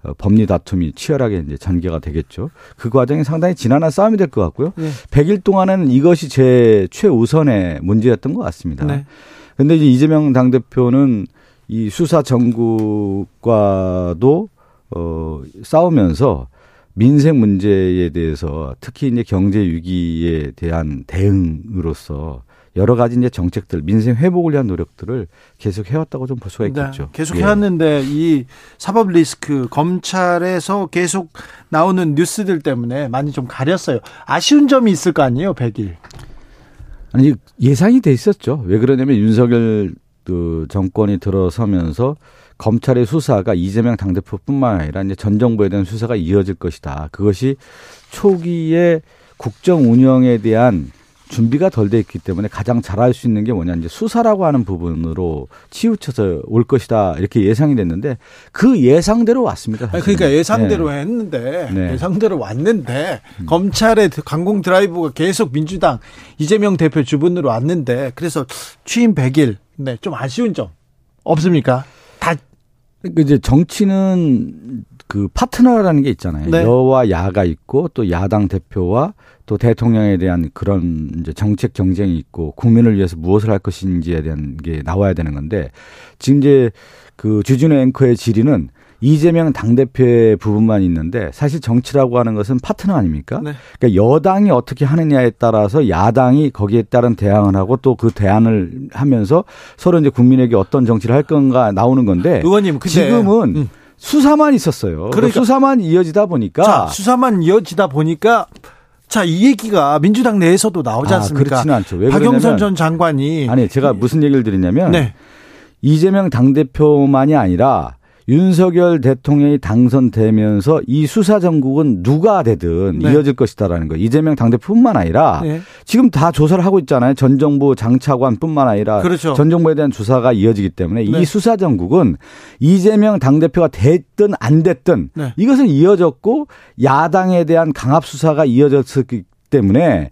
어, 법리 다툼이 치열하게 이제 전개가 되겠죠. 그 과정이 상당히 지난한 싸움이 될 것 같고요. 네. 100일 동안은 이것이 제 최우선의 문제였던 것 같습니다. 네. 근데 이제 이재명 당대표는 이 수사 정국과도 어 싸우면서 민생 문제에 대해서 특히 이제 경제 위기에 대한 대응으로서 여러 가지 이제 정책들 민생 회복을 위한 노력들을 계속 해왔다고 좀 볼 수가 네, 있겠죠. 네, 계속 예. 해왔는데 이 사법 리스크 검찰에서 계속 나오는 뉴스들 때문에 많이 좀 가렸어요. 아쉬운 점이 있을 거 아니에요, 100일. 아니 예상이 돼 있었죠. 왜 그러냐면 윤석열 그 정권이 들어서면서 검찰의 수사가 이재명 당대표뿐만 아니라 이제 전 정부에 대한 수사가 이어질 것이다. 그것이 초기에 국정 운영에 대한 준비가 덜 돼 있기 때문에 가장 잘할 수 있는 게 뭐냐 이제 수사라고 하는 부분으로 치우쳐서 올 것이다 이렇게 예상이 됐는데 그 예상대로 왔습니다. 아니, 그러니까 예상대로 네. 했는데 네. 예상대로 왔는데 음. 검찰의 강공 드라이브가 계속 민주당 이재명 대표 주변으로 왔는데 그래서 취임 100일 네, 좀 아쉬운 점 없습니까? 다 그러니까 이제 정치는 그 파트너라는 게 있잖아요. 네. 여와 야가 있고 또 야당 대표와 또 대통령에 대한 그런 이제 정책 경쟁이 있고 국민을 위해서 무엇을 할 것인지에 대한 게 나와야 되는 건데 지금 이제 그 주진우 앵커의 질의는 이재명 당대표의 부분만 있는데 사실 정치라고 하는 것은 파트너 아닙니까? 네. 그러니까 여당이 어떻게 하느냐에 따라서 야당이 거기에 따른 대항을 하고 또 그 대안을 하면서 서로 이제 국민에게 어떤 정치를 할 건가 나오는 건데 의원님 지금은 음. 수사만 있었어요. 그러니까 수사만 이어지다 보니까 자, 수사만 이어지다 보니까 자, 이 얘기가 민주당 내에서도 나오지 아, 않습니까? 그렇지는 않죠. 왜 박영선 전 장관이 아니, 제가 무슨 얘기를 드리냐면 네. 이재명 당대표만이 아니라 윤석열 대통령이 당선되면서 이 수사 전국은 누가 되든 네. 이어질 것이다라는 거예요. 이재명 당대표뿐만 아니라 네. 지금 다 조사를 하고 있잖아요. 전 정부 장차관뿐만 아니라 그렇죠. 전 정부에 대한 조사가 이어지기 때문에 네. 이 수사 전국은 이재명 당대표가 됐든 안 됐든 네. 이것은 이어졌고 야당에 대한 강압 수사가 이어졌기 때문에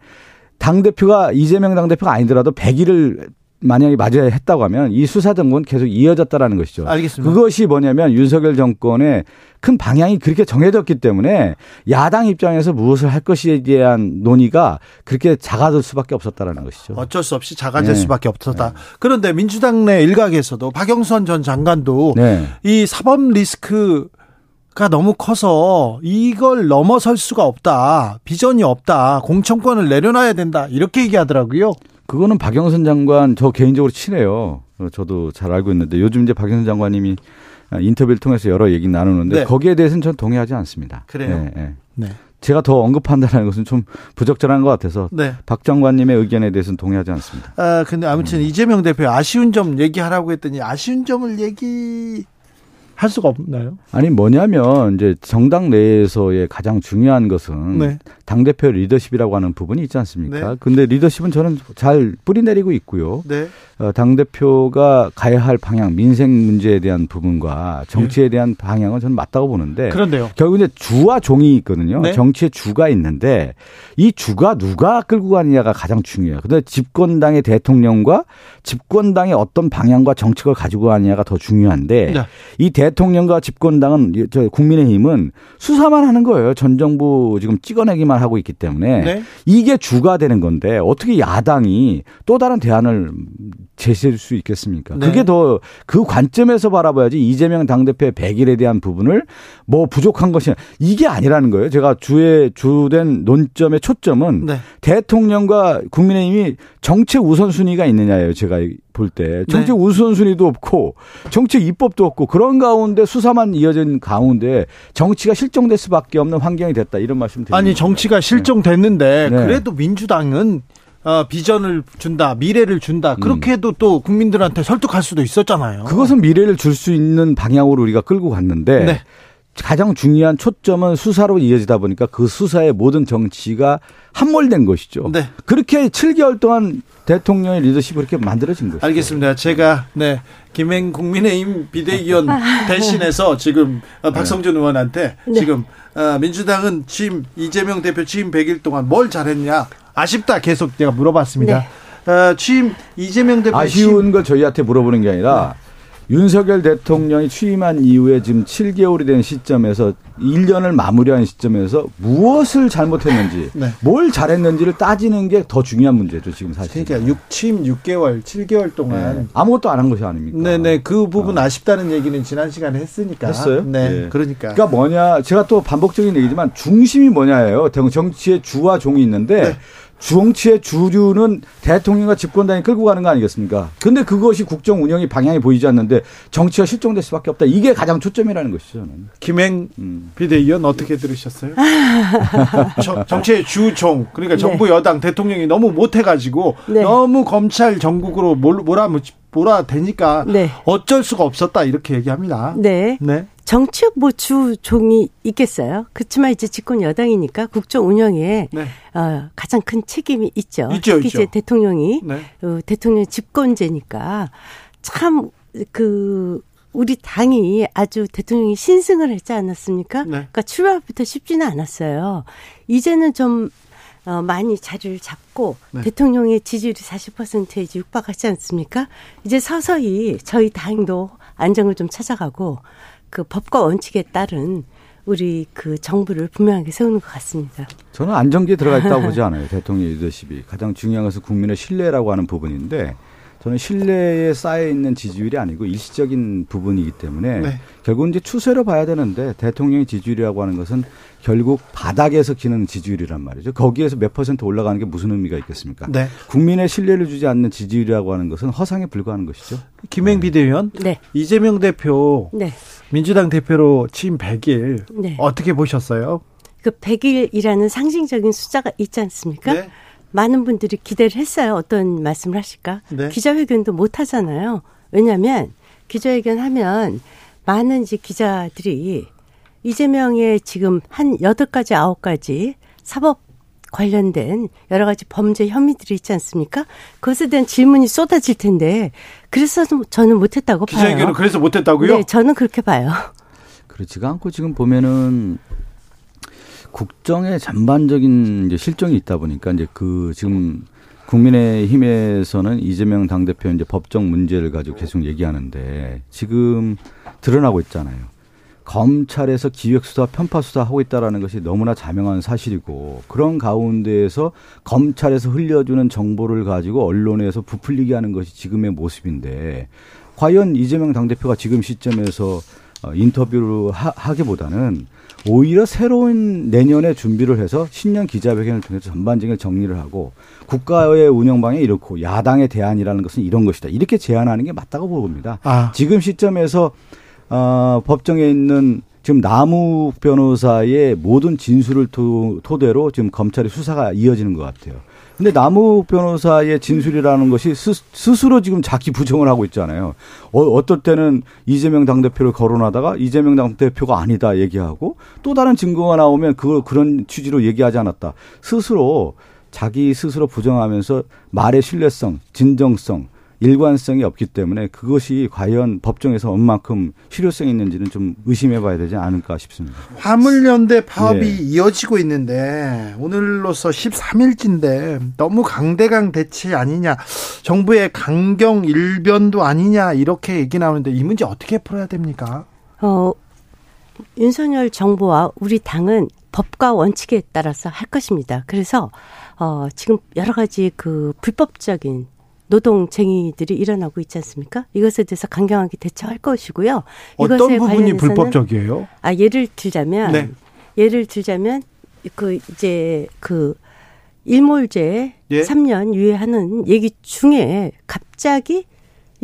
당 대표가 이재명 당 대표가 아니더라도 100일을 만약에 맞아야 했다고 하면 이 수사 정권 계속 이어졌다라는 것이죠. 알겠습니다. 그것이 뭐냐면 윤석열 정권의 큰 방향이 그렇게 정해졌기 때문에 야당 입장에서 무엇을 할 것에 대한 논의가 그렇게 작아질 수밖에 없었다라는 것이죠. 어쩔 수 없이 작아질 네. 수밖에 없었다. 네. 그런데 민주당 내 일각에서도 박영선 전 장관도 네. 이 사법 리스크 가 너무 커서 이걸 넘어설 수가 없다. 비전이 없다. 공천권을 내려놔야 된다. 이렇게 얘기하더라고요. 그거는 박영선 장관 저 개인적으로 친해요. 저도 잘 알고 있는데 요즘 이제 박영선 장관님이 인터뷰를 통해서 여러 얘기 나누는데 네. 거기에 대해서는 전 동의하지 않습니다. 그래요. 네, 네. 네. 제가 더 언급한다는 것은 좀 부적절한 것 같아서 네. 박 장관님의 의견에 대해서는 동의하지 않습니다. 아 근데 아무튼 음. 이재명 대표 아쉬운 점 얘기하라고 했더니 아쉬운 점을 얘기 할 수가 없나요? 아니 뭐냐면 이제 정당 내에서의 가장 중요한 것은 네. 당 대표 리더십이라고 하는 부분이 있지 않습니까? 네. 근데 리더십은 저는 잘 뿌리 내리고 있고요. 네. 어, 당 대표가 가야 할 방향, 민생 문제에 대한 부분과 정치에 네. 대한 방향은 저는 맞다고 보는데. 그런데요. 결국 이제 주와 종이 있거든요. 네. 정치의 주가 있는데 이 주가 누가 끌고 가느냐가 가장 중요해요. 근데 집권당의 대통령과 집권당의 어떤 방향과 정책을 가지고 가느냐가 더 중요한데 네. 이 대통령과 집권당은 저 국민의힘은 수사만 하는 거예요. 전 정부 지금 찍어내기만 하고 있기 때문에 네. 이게 주가 되는 건데 어떻게 야당이 또 다른 대안을 제시할 수 있겠습니까? 네. 그게 더 그 관점에서 바라봐야지 이재명 당대표의 100일에 대한 부분을 뭐 부족한 것이 이게 아니라는 거예요. 제가 주의 주된 논점의 초점은 네. 대통령과 국민의힘이 정책 우선순위가 있느냐예요. 제가 볼 때. 정책 네. 우선순위도 없고 정책 입법도 없고 그런 가운데 수사만 이어진 가운데 정치가 실종될 수밖에 없는 환경이 됐다. 이런 말씀 드립니다. 아니 정치가 실종됐는데 네. 그래도 민주당은 어, 비전을 준다, 미래를 준다. 그렇게 해도 음. 또 국민들한테 설득할 수도 있었잖아요. 그것은 미래를 줄 수 있는 방향으로 우리가 끌고 갔는데 네. 가장 중요한 초점은 수사로 이어지다 보니까 그 수사의 모든 정치가 함몰된 것이죠. 네. 그렇게 7개월 동안 대통령의 리더십을 이렇게 만들어진 거죠. 알겠습니다. 제가 네 김행 국민의힘 비대위원 (laughs) 대신해서 지금 네. 박성준 의원한테 네. 지금 어, 민주당은 취임 이재명 대표 취임 100일 동안 뭘 잘했냐 아쉽다 계속 제가 물어봤습니다. 네. 어, 취임 이재명 대표 아쉬운. 걸 저희한테 물어보는 게 아니라 윤석열 대통령이 취임한 이후에 지금 7개월이 된 시점에서 1년을 마무리한 시점에서 무엇을 잘못했는지, (laughs) 네. 뭘 잘했는지를 따지는 게 더 중요한 문제죠, 지금 사실. 그러니까 6, 취임 6개월, 7개월 동안 네. 아무것도 안 한 것이 아닙니까? 네, 네. 그 부분 어. 아쉽다는 얘기는 지난 시간에 했으니까. 했어요? 네. 네. 그러니까. 그러니까 뭐냐, 제가 또 반복적인 얘기지만 중심이 뭐냐예요. 정치의 주와 종이 있는데 네. 정치의 주류는 대통령과 집권당이 끌고 가는 거 아니겠습니까? 근데 그것이 국정 운영의 방향이 보이지 않는데 정치가 실종될 수밖에 없다. 이게 가장 초점이라는 것이죠. 저는. 김행 음. 비대위원 어떻게 들으셨어요? (laughs) 정치의 주종 그러니까 정부 네. 여당 대통령이 너무 못해가지고 네. 너무 검찰 전국으로 몰아 몰아대니까 네. 어쩔 수가 없었다 이렇게 얘기합니다. 네. 네. 정치적 뭐 주종이 있겠어요. 그렇지만 이제 집권 여당이니까 국정 운영에 네. 어, 가장 큰 책임이 있죠. 있죠, 특히 있죠. 이제 대통령이 네. 어, 대통령 집권제니까 참 그 우리 당이 아주 대통령이 신승을 했지 않았습니까? 네. 그러니까 출발부터 쉽지는 않았어요. 이제는 좀 어, 많이 자리를 잡고 네. 대통령의 지지율이 40%에 이제 육박하지 않습니까? 이제 서서히 저희 당도 안정을 좀 찾아가고 그 법과 원칙에 따른 우리 그 정부를 분명하게 세우는 것 같습니다. 저는 안정기에 들어가 있다고 보지 않아요. 대통령 리더십이. 가장 중요한 것은 국민의 신뢰라고 하는 부분인데 저는 신뢰에 쌓여 있는 지지율이 아니고 일시적인 부분이기 때문에 네. 결국 이제 추세로 봐야 되는데 대통령의 지지율이라고 하는 것은 결국 바닥에서 기는 지지율이란 말이죠. 거기에서 몇 퍼센트 올라가는 게 무슨 의미가 있겠습니까? 네. 국민의 신뢰를 주지 않는 지지율이라고 하는 것은 허상에 불과한 것이죠. 김행 비대위원, 네. 이재명 대표, 네. 민주당 대표로 취임 100일 네. 어떻게 보셨어요? 그 100일이라는 상징적인 숫자가 있지 않습니까? 네. 많은 분들이 기대를 했어요. 어떤 말씀을 하실까? 네. 기자회견도 못 하잖아요. 왜냐하면 기자회견 하면 많은 이제 기자들이 이재명의 지금 한 여덟 가지 아홉 가지 사법 관련된 여러 가지 범죄 혐의들이 있지 않습니까? 그것에 대한 질문이 쏟아질 텐데 그래서 저는 못했다고 봐요. 기자회견은 그래서 못했다고요? 네, 저는 그렇게 봐요. 그렇지가 않고 지금 보면은 국정의 전반적인 이제 실정이 있다 보니까 이제 그 지금 국민의힘에서는 이재명 당대표 이제 법적 문제를 가지고 계속 얘기하는데 지금 드러나고 있잖아요. 검찰에서 기획수사, 편파수사 하고 있다라는 것이 너무나 자명한 사실이고 그런 가운데에서 검찰에서 흘려주는 정보를 가지고 언론에서 부풀리게 하는 것이 지금의 모습인데 과연 이재명 당대표가 지금 시점에서 어, 인터뷰를 하, 하기보다는 오히려 새로운 내년에 준비를 해서 신년 기자회견을 통해서 전반적인 정리를 하고 국가의 운영 방향이 이렇고 야당의 대안이라는 것은 이런 것이다. 이렇게 제안하는 게 맞다고 봅니다. 아. 지금 시점에서 어, 법정에 있는 지금 남욱 변호사의 모든 진술을 토, 토대로 지금 검찰의 수사가 이어지는 것 같아요. 근데 남욱 변호사의 진술이라는 것이 스, 스로 지금 자기 부정을 하고 있잖아요. 어, 어떨 때는 이재명 당대표를 거론하다가 이재명 당대표가 아니다 얘기하고 또 다른 증거가 나오면 그걸 그런 취지로 얘기하지 않았다. 스스로 자기 스스로 부정하면서 말의 신뢰성, 진정성, 일관성이 없기 때문에 그것이 과연 법정에서 얼만큼 실효성이 있는지는 좀 의심해 봐야 되지 않을까 싶습니다. 화물연대 파업이 예. 이어지고 있는데 오늘로서 13일째인데 너무 강대강 대치 아니냐 정부의 강경 일변도 아니냐 이렇게 얘기 나오는데 이 문제 어떻게 풀어야 됩니까? 어, 윤석열 정부와 우리 당은 법과 원칙에 따라서 할 것입니다. 그래서 어, 지금 여러 가지 그 불법적인 노동쟁이들이 일어나고 있지 않습니까? 이것에 대해서 강경하게 대처할 것이고요. 어떤 부분이 불법적이에요? 아 예를 들자면 네. 예를 들자면 그 이제 그 일몰제 예? 3년 유예하는 얘기 중에 갑자기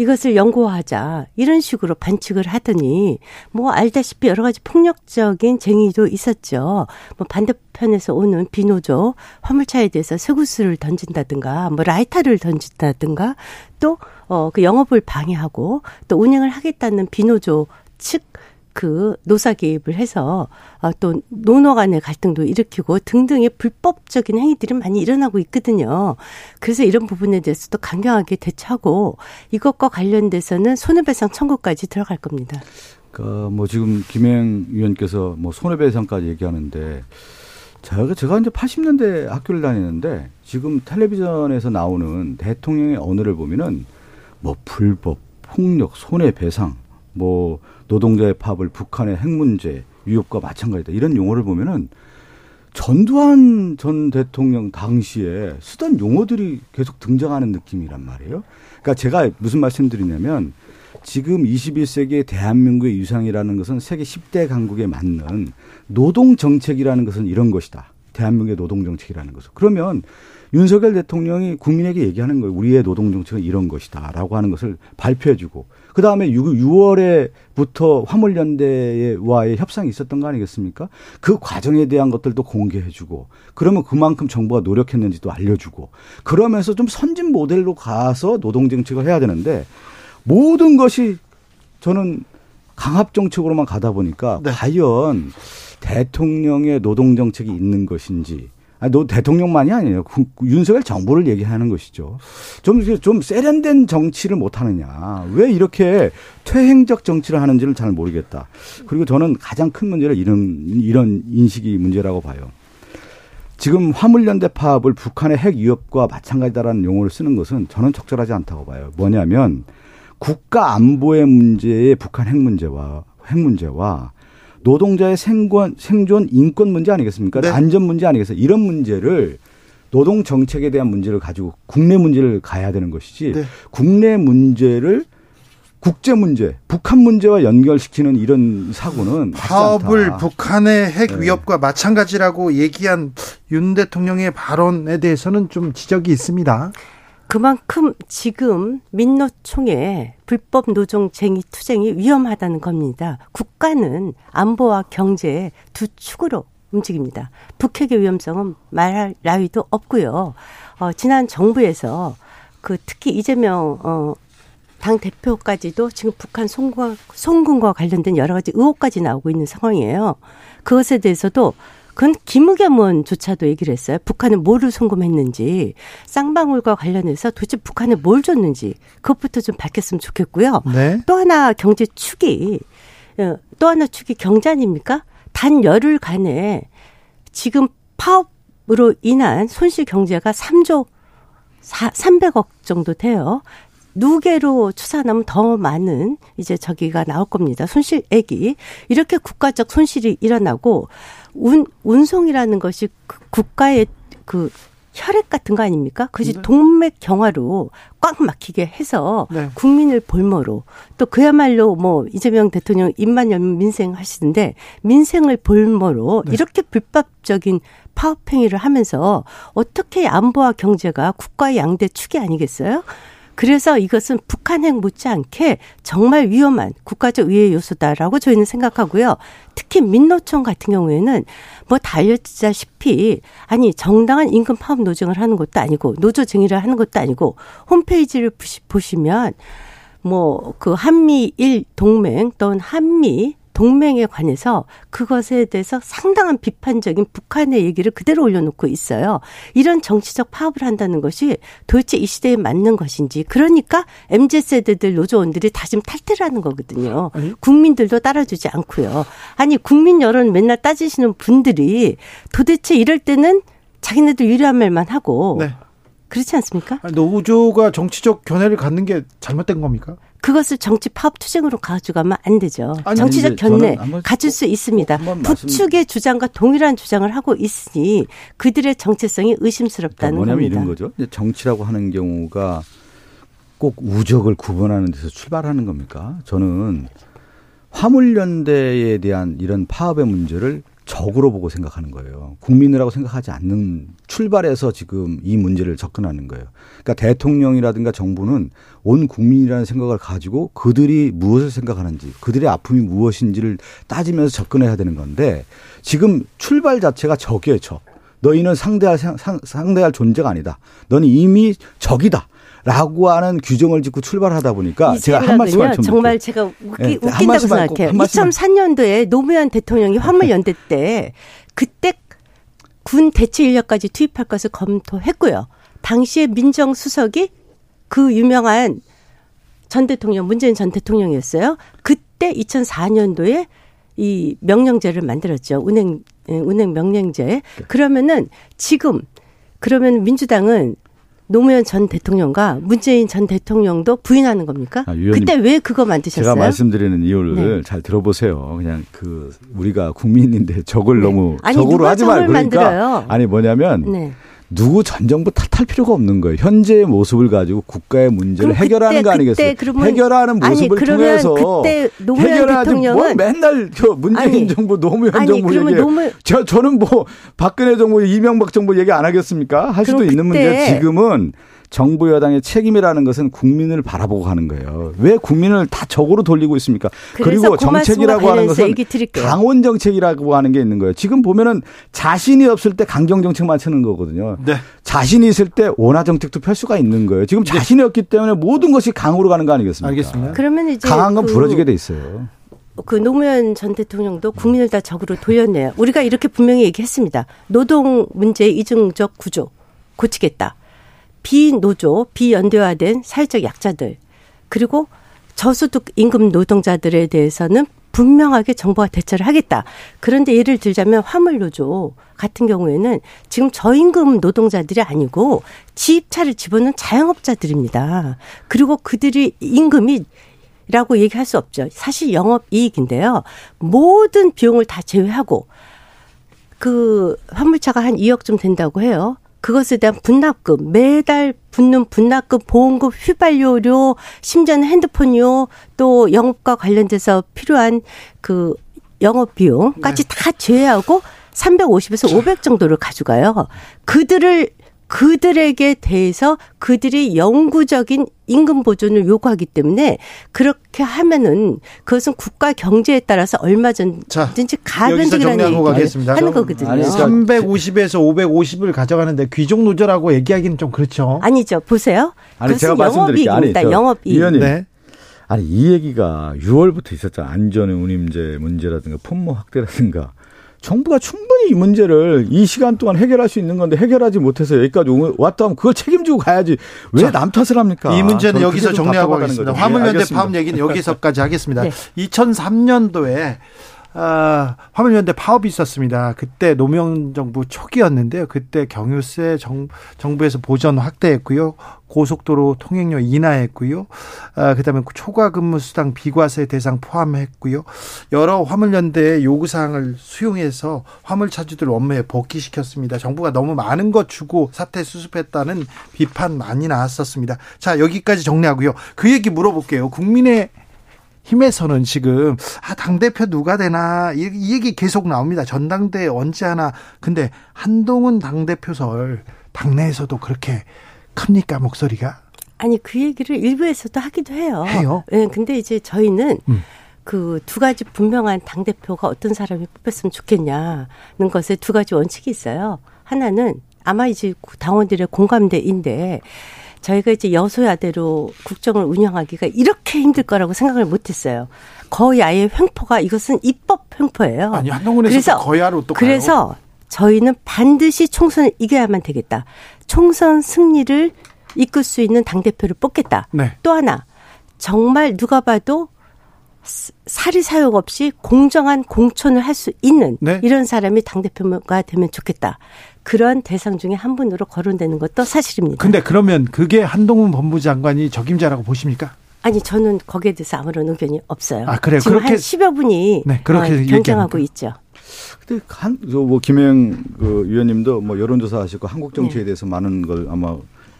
이것을 연구하자 이런 식으로 반칙을 하더니 뭐 알다시피 여러 가지 폭력적인 쟁의도 있었죠. 뭐 반대편에서 오는 비노조 화물차에 대해서 쇠구슬을 던진다든가 뭐 라이터를 던진다든가 또 어 그 영업을 방해하고 또 운행을 하겠다는 비노조 측 그 노사 개입을 해서 아, 또 노노 간의 갈등도 일으키고 등등의 불법적인 행위들이 많이 일어나고 있거든요. 그래서 이런 부분에 대해서도 강경하게 대처하고 이것과 관련돼서는 손해배상 청구까지 들어갈 겁니다. 그뭐 지금 김행 위원께서 뭐 손해배상까지 얘기하는데 제가 제가 이제 80년대 학교를 다니는데 지금 텔레비전에서 나오는 대통령의 언어를 보면은 뭐 불법, 폭력, 손해배상 뭐 노동자의 파업을 북한의 핵 문제, 위협과 마찬가지다. 이런 용어를 보면은 전두환 전 대통령 당시에 쓰던 용어들이 계속 등장하는 느낌이란 말이에요. 그러니까 제가 무슨 말씀드리냐면 지금 21세기의 대한민국의 유상이라는 것은 세계 10대 강국에 맞는 노동 정책이라는 것은 이런 것이다. 대한민국의 노동 정책이라는 것은. 그러면 윤석열 대통령이 국민에게 얘기하는 거예요. 우리의 노동 정책은 이런 것이다라고 하는 것을 발표해 주고 그 다음에 6월에부터 화물연대와의 협상이 있었던 거 아니겠습니까? 그 과정에 대한 것들도 공개해주고, 그러면 그만큼 정부가 노력했는지도 알려주고, 그러면서 좀 선진 모델로 가서 노동 정책을 해야 되는데, 모든 것이 저는 강압 정책으로만 가다 보니까, 네. 과연 대통령의 노동 정책이 있는 것인지, 아니, 너 대통령만이 아니에요. 그, 그 윤석열 정부를 얘기하는 것이죠. 좀, 좀 세련된 정치를 못 하느냐. 왜 이렇게 퇴행적 정치를 하는지를 잘 모르겠다. 그리고 저는 가장 큰 문제를 이런, 이런 인식이 문제라고 봐요. 지금 화물연대 파업을 북한의 핵 위협과 마찬가지다라는 용어를 쓰는 것은 저는 적절하지 않다고 봐요. 뭐냐면 국가 안보의 문제에 북한 핵 문제와 핵 문제와 노동자의 생권, 생존 인권 문제 아니겠습니까? 네. 안전 문제 아니겠어요? 이런 문제를 노동 정책에 대한 문제를 가지고 국내 문제를 가야 되는 것이지 네. 국내 문제를 국제 문제, 북한 문제와 연결시키는 이런 사고는 파업을 북한의 핵 네. 위협과 네. 마찬가지라고 얘기한 윤 대통령의 발언에 대해서는 좀 지적이 있습니다. 그만큼 지금 민노총의 불법 노동쟁이 투쟁이 위험하다는 겁니다. 국가는 안보와 경제 두 축으로 움직입니다. 북핵의 위험성은 말할 나위도 없고요. 어, 지난 정부에서 그 특히 이재명 어, 당 대표까지도 지금 북한 송군과 관련된 여러 가지 의혹까지 나오고 있는 상황이에요. 그것에 대해서도 그건 김의겸원조차도 얘기를 했어요. 북한은 뭐를 송금했는지 쌍방울과 관련해서 도대체 북한에 뭘 줬는지 그것부터 좀 밝혔으면 좋겠고요. 네. 또 하나 경제 축이 어, 또 하나 축이 경제 아닙니까? 단 열흘간에 지금 파업으로 인한 손실 경제가 3조 4, 300억 정도 돼요. 누계로 추산하면 더 많은 이제 저기가 나올 겁니다. 손실액이 이렇게 국가적 손실이 일어나고 운 운송이라는 것이 그 국가의 그 혈액 같은 거 아닙니까? 그것이 네. 동맥 경화로 꽉 막히게 해서 네. 국민을 볼모로 또 그야말로 뭐 이재명 대통령 입만 열면 민생 하시는데 민생을 볼모로 네. 이렇게 불법적인 파업 행위를 하면서 어떻게 안보와 경제가 국가의 양대 축이 아니겠어요? 그래서 이것은 북한 핵 못지않게 정말 위험한 국가적 위해 요소다라고 저희는 생각하고요. 특히 민노총 같은 경우에는 뭐다 알려지다시피 아니 정당한 임금 파업 노정을 하는 것도 아니고 노조 증의를 하는 것도 아니고 홈페이지를 보시면 뭐 그 한미일 동맹 또는 한미 동맹에 관해서 그것에 대해서 상당한 비판적인 북한의 얘기를 그대로 올려놓고 있어요. 이런 정치적 파업을 한다는 것이 도대체 이 시대에 맞는 것인지 그러니까 MZ 세대들 노조원들이 다 지금 탈퇴를 하는 거거든요. 국민들도 따라주지 않고요. 아니 국민 여론 맨날 따지시는 분들이 도대체 이럴 때는 자기네들 유리한 말만 하고 네. 그렇지 않습니까? 노조가 정치적 견해를 갖는 게 잘못된 겁니까? 그것을 정치 파업 투쟁으로 가져가면 안 되죠. 아니, 정치적 견내 가질 수 있습니다. 북측의 주장과 동일한 주장을 하고 있으니 그들의 정체성이 의심스럽다는 그러니까 뭐냐면 겁니다. 이런 거죠. 정치라고 하는 경우가 꼭 우적을 구분하는 데서 출발하는 겁니까? 저는 화물연대에 대한 이런 파업의 문제를 적으로 보고 생각하는 거예요. 국민이라고 생각하지 않는 출발해서 지금 이 문제를 접근하는 거예요. 그러니까 대통령이라든가 정부는 온 국민이라는 생각을 가지고 그들이 무엇을 생각하는지, 그들의 아픔이 무엇인지를 따지면서 접근해야 되는 건데 지금 출발 자체가 적이에요, 적. 너희는 상대할 상, 상대할 존재가 아니다. 너는 이미 적이다. 라고 하는 규정을 짓고 출발하다 보니까 제가 한 말씀만 좀 정말 제가 웃기, 네, 웃긴다고 생각해요. 2003년도에 노무현 대통령이 화물연대 때 그때 군 대체 인력까지 투입할 것을 검토했고요. 당시에 민정수석이 그 유명한 전 대통령 문재인 전 대통령이었어요. 그때 2004년도에 이 명령제를 만들었죠. 운행 예, 운행 명령제. 네. 그러면은 지금 그러면 민주당은 노무현 전 대통령과 문재인 전 대통령도 부인하는 겁니까? 아, 그때 왜 그거 만드셨어요? 제가 말씀드리는 이유를 네. 잘 들어보세요. 그냥 그 우리가 국민인데 적을 네. 너무 아니, 적으로 하지 말고 그러니까 만들어요? 아니 뭐냐면 네. 누구 전 정부 탓할 필요가 없는 거예요. 현재의 모습을 가지고 국가의 문제를 해결하는 그때, 거 아니겠어요? 해결하는 모습을 아니, 통해서 해결하지 뭘 맨날 저 문재인 아니, 정부 노무현 아니, 정부 얘기 노무... 저 저는 뭐 박근혜 정부 이명박 정부 얘기 안 하겠습니까? 할 수도 있는 문제 지금은 정부 여당의 책임이라는 것은 국민을 바라보고 하는 거예요. 왜 국민을 다 적으로 돌리고 있습니까? 그리고 정책이라고 하는 것은 강원 정책이라고 하는 게 있는 거예요. 지금 보면은 자신이 없을 때 강경 정책만 쓰는 거거든요. 네. 자신이 있을 때 원화 정책도 펼 수가 있는 거예요. 지금 네. 자신이 없기 때문에 모든 것이 강으로 가는 거 아니겠습니까? 알겠습니다. 그러면 이제 강한 건 그 부러지게 돼 있어요. 그 노무현 전 대통령도 국민을 다 적으로 돌렸네요. 우리가 이렇게 분명히 얘기했습니다. 노동 문제의 이중적 구조 고치겠다. 비노조, 비연대화된 사회적 약자들, 그리고 저소득 임금 노동자들에 대해서는 분명하게 정부가 대처를 하겠다. 그런데 예를 들자면 화물노조 같은 경우에는 지금 저임금 노동자들이 아니고 지입차를 집어넣은 자영업자들입니다. 그리고 그들이 임금이 라고 얘기할 수 없죠. 사실 영업 이익인데요. 모든 비용을 다 제외하고 그 화물차가 한 2억쯤 된다고 해요. 그것에 대한 분납금, 매달 붙는 분납금, 보험금, 휘발유료, 심지어는 핸드폰료, 또 영업과 관련돼서 필요한 그 영업 비용까지 네. 다 제외하고 350에서 500 정도를 가져가요. 그들을 그들에게 대해서 그들이 영구적인 임금 보존을 요구하기 때문에 그렇게 하면은 그것은 국가 경제에 따라서 얼마든지 가변적이라는 얘기를 하는 거거든요. 아니, 350에서 550을 가져가는데 귀족 노조라고 얘기하기는 좀 그렇죠. 아니죠. 보세요. 아니 제가 말씀드릴게요. 아니, 영업이익. 위원님. 네. 아니 이 얘기가 6월부터 있었잖아. 안전의 운임제 문제라든가 품목 확대라든가 정부가 충분히 이 문제를 이 시간 동안 해결할 수 있는 건데 해결하지 못해서 여기까지 왔다 하면 그걸 책임지고 가야지 왜 남 탓을 합니까? 이 문제는 여기서 정리하고 가겠습니다. 화물연대 네, 파업 얘기는 여기서까지 하겠습니다. (laughs) 네. 2003년도에 아, 화물연대 파업이 있었습니다. 그때 노무현 정부 초기였는데요. 그때 경유세 정, 정부에서 보전 확대했고요. 고속도로 통행료 인하했고요. 아, 그다음에 초과 근무 수당 비과세 대상 포함했고요. 여러 화물연대의 요구 사항을 수용해서 화물 차주들 업무에 복귀시켰습니다. 정부가 너무 많은 것 주고 사태 수습했다는 비판 많이 나왔었습니다. 자, 여기까지 정리하고요. 그 얘기 물어볼게요. 국민의 힘에서는 지금 아 당대표 누가 되나 이, 이 얘기 계속 나옵니다. 전당대 언제 하나. 근데 한동훈 당대표설 당내에서도 그렇게 큽니까 목소리가? 아니 그 얘기를 일부에서도 하기도 해요. 해요? 네, 근데 이제 저희는 음. 그두 가지 분명한 당 대표가 어떤 사람이 뽑혔으면 좋겠냐는 것에 두 가지 원칙이 있어요. 하나는 아마 이제 당원들의 공감대인데 저희가 이제 여소야대로 국정을 운영하기가 이렇게 힘들 거라고 생각을 못했어요. 거의 아예 횡포가 이것은 입법 횡포예요. 아니 한동훈에서 그래서 거야로 또 그래서 저희는 반드시 총선을 이겨야만 되겠다. 총선 승리를 이끌 수 있는 당 대표를 뽑겠다. 네. 또 하나 정말 누가 봐도 사리 사욕 없이 공정한 공천을 할 수 있는 네. 이런 사람이 당 대표가 되면 좋겠다. 그런 대상 중에 한 분으로 거론되는 것도 사실입니다. 근데 그러면 그게 한동훈 법무장관이 적임자라고 보십니까? 아니 저는 거기에 대해서 아무런 의견이 없어요. 아 그래요? 지금 그렇게 한 10여 분이 네, 그렇게 어, 경쟁하고 있죠. 근데 한뭐 김영 그 위원님도 뭐 여론조사 하시고 한국 정치에 네. 대해서 많은 걸 아마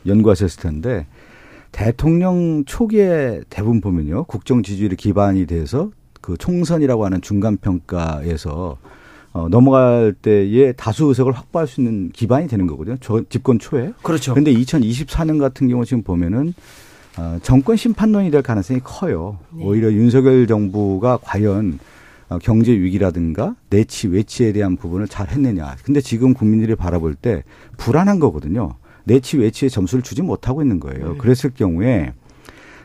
연구하셨을 텐데 대통령 초기에 대부분 보면요 국정 지지율이 기반이 돼서 그 총선이라고 하는 중간 평가에서 어, 넘어갈 때에 다수 의석을 확보할 수 있는 기반이 되는 거거든요. 저, 집권 초에. 그렇죠. 그런데 2024년 같은 경우 지금 보면은 어, 정권 심판론이 될 가능성이 커요. 네. 오히려 윤석열 정부가 과연 어, 경제 위기라든가 내치 외치에 대한 부분을 잘 했느냐. 근데 지금 국민들이 바라볼 때 불안한 거거든요. 내치 외치에 점수를 주지 못하고 있는 거예요. 네. 그랬을 경우에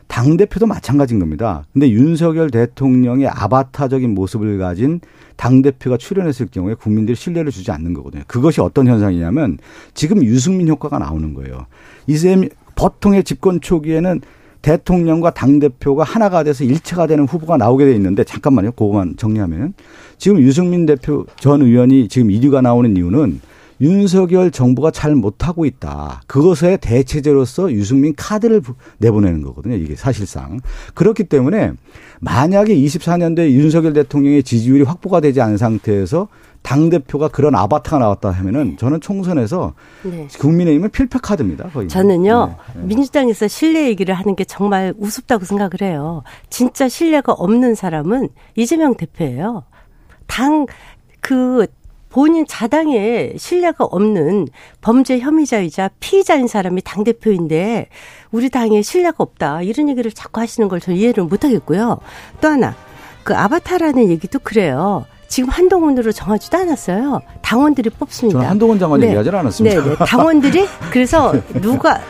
당 대표도 마찬가지인 겁니다. 근데 윤석열 대통령의 아바타적인 모습을 가진 당 대표가 출연했을 경우에 국민들이 신뢰를 주지 않는 거거든요. 그것이 어떤 현상이냐면 지금 유승민 효과가 나오는 거예요. 이셈 보통의 집권 초기에는 대통령과 당 대표가 하나가 돼서 일체가 되는 후보가 나오게 돼 있는데 잠깐만요. 그거만 정리하면 지금 유승민 대표 전 의원이 지금 1위가 나오는 이유는 윤석열 정부가 잘 못하고 있다. 그것의 대체제로서 유승민 카드를 내보내는 거거든요. 이게 사실상. 그렇기 때문에 만약에 24년도에 윤석열 대통령의 지지율이 확보가 되지 않은 상태에서 당 대표가 그런 아바타가 나왔다 하면은 저는 총선에서 네. 국민의힘은 필패 카드입니다. 거의. 저는요 네, 네. 민주당에서 신뢰 얘기를 하는 게 정말 우습다고 생각을 해요. 진짜 신뢰가 없는 사람은 이재명 대표예요. 당 그 본인 자당에 신뢰가 없는 범죄 혐의자이자 피의자인 사람이 당 대표인데 우리 당에 신뢰가 없다 이런 얘기를 자꾸 하시는 걸저 이해를 못 하겠고요. 또 하나 그 아바타라는 얘기도 그래요. 지금 한동훈으로 정하지도 않았어요. 당원들이 뽑습니다. 저는 한동훈 장관 네. 얘기하지 않았습니다. 네, 네. 당원들이 그래서 누가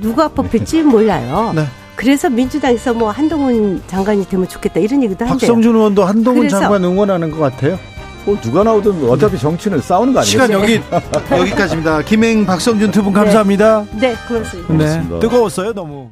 누가 뽑힐지 몰라요. 네. 그래서 민주당에서 뭐 한동훈 장관이 되면 좋겠다 이런 얘기도 한대요. 박성준 의원도 한동훈 장관 응원하는 것 같아요. 뭐 누가 나오든 어차피 정치는 싸우는 거 아니에요? 시간 여기 여기까지입니다. 김행 박성준 두 분 감사합니다. 네, 네 고맙습니다. 네, 뜨거웠어요 너무.